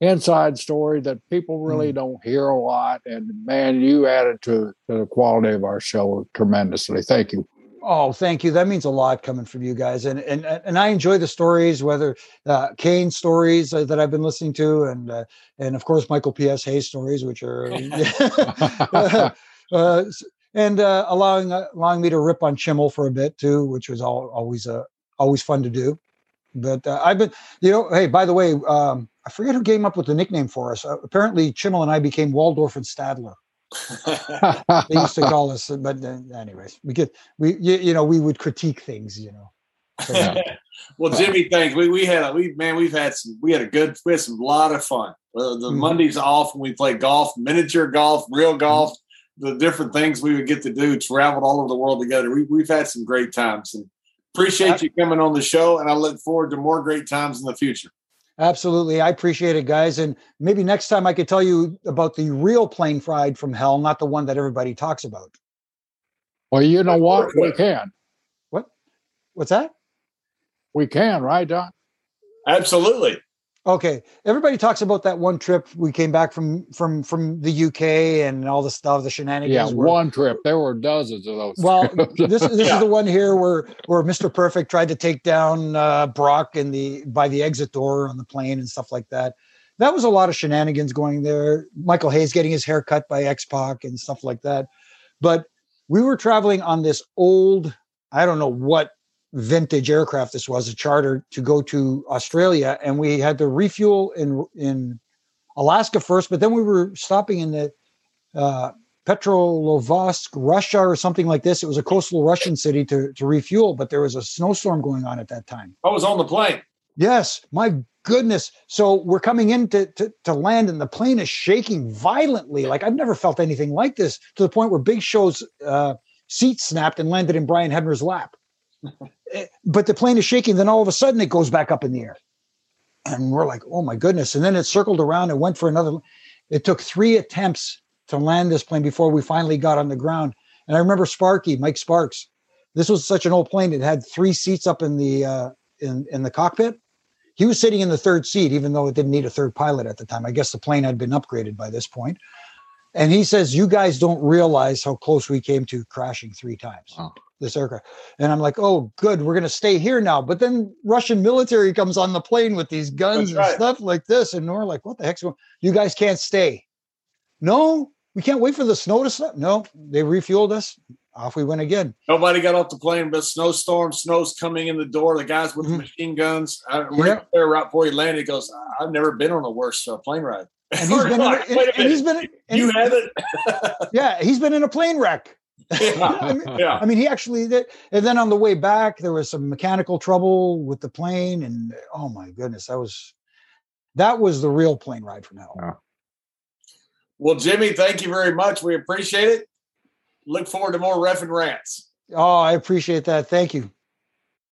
[SPEAKER 3] inside story that people really mm. don't hear a lot. And man, you added to, to the quality of our show tremendously. Thank you.
[SPEAKER 2] Oh, thank you. That means a lot coming from you guys, and and and I enjoy the stories, whether uh, Kane stories uh, that I've been listening to, and uh, and of course Michael P.S. Hayes stories, which are, uh, and uh, allowing uh, allowing me to rip on Chimel for a bit too, which was all, always uh, always fun to do. But uh, I've been, you know, hey, by the way, um, I forget who came up with the nickname for us. Uh, apparently, Chimel and I became Waldorf and Statler. they used to call us, but uh, anyways, we could we you, you, know we would critique things, you know.
[SPEAKER 1] So, yeah. well, Jimmy, thanks. We we had a, we man, we've had some we had a good we had some lot of fun. Uh, the mm-hmm. Mondays off when we played golf, miniature golf, real golf, mm-hmm. the different things we would get to do, traveled all over the world together. We, we've had some great times and appreciate you coming on the show, and I look forward to more great times in the future.
[SPEAKER 2] Absolutely. I appreciate it, guys. And maybe next time I could tell you about the real plane fried from hell, not the one that everybody talks about.
[SPEAKER 3] Well, you know what? We can.
[SPEAKER 2] What? What's that?
[SPEAKER 3] We can, right, Don?
[SPEAKER 1] Absolutely.
[SPEAKER 2] Okay, everybody talks about that one trip we came back from from from the UK and all the stuff, the shenanigans.
[SPEAKER 3] Yeah, were, one trip. There were dozens of those.
[SPEAKER 2] Well, this this yeah. is the one here where where Mr. Perfect tried to take down uh, Brock in the by the exit door on the plane and stuff like that. That was a lot of shenanigans going there. Michael Hayes getting his hair cut by X Pac and stuff like that. But we were traveling on this old, I don't know what vintage aircraft. This was a charter to go to Australia and we had to refuel in in Alaska first but then we were stopping in the uh, Petrolovsk Russia or something like this. It was a coastal Russian city to to refuel but there was a snowstorm going on at that time.
[SPEAKER 1] I was on the plane?
[SPEAKER 2] Yes my goodness. So we're coming in to, to, to land and the plane is shaking violently. Like I've never felt anything like this to the point where Big Show's uh, seat snapped and landed in Brian Hebner's lap but the plane is shaking. Then all of a sudden it goes back up in the air. and we're like, oh my goodness. And then it circled around and went for another. It took three attempts to land this plane before we finally got on the ground. And I remember Sparky, Mike Sparks. This was such an old plane. It had three seats up in the uh, in in the cockpit. He was sitting in the third seat, even though it didn't need a third pilot at the time. I guess the plane had been upgraded by this point. And he says, "You guys don't realize how close we came to crashing three times." This aircraft, and I'm like, "Oh, good, we're going to stay here now." But then Russian military comes on the plane with these guns
[SPEAKER 1] right.
[SPEAKER 2] and stuff like this, and we're like, "What the heck's going? You guys can't stay." No, we can't wait for the snow to stop. No, they refueled us. Off we went again.
[SPEAKER 1] Nobody got off the plane, but snowstorm, snow's coming in the door. The guys with the
[SPEAKER 2] Mhm.
[SPEAKER 1] machine guns. I,
[SPEAKER 2] Yeah.
[SPEAKER 1] right there, right before he landed, he goes, "I've never been on a worse uh, plane ride."
[SPEAKER 2] And he's been, in and, and he's been, and
[SPEAKER 1] you haven't?
[SPEAKER 2] yeah, he's been in a plane wreck. I mean,
[SPEAKER 1] yeah.
[SPEAKER 2] I mean, he actually did. And then on the way back, there was some mechanical trouble with the plane, and oh my goodness, that was that was the real plane ride from hell.
[SPEAKER 1] Well, Jimmy, thank you very much. We appreciate it. Look forward to more ref and rants.
[SPEAKER 2] Oh, I appreciate that. Thank you.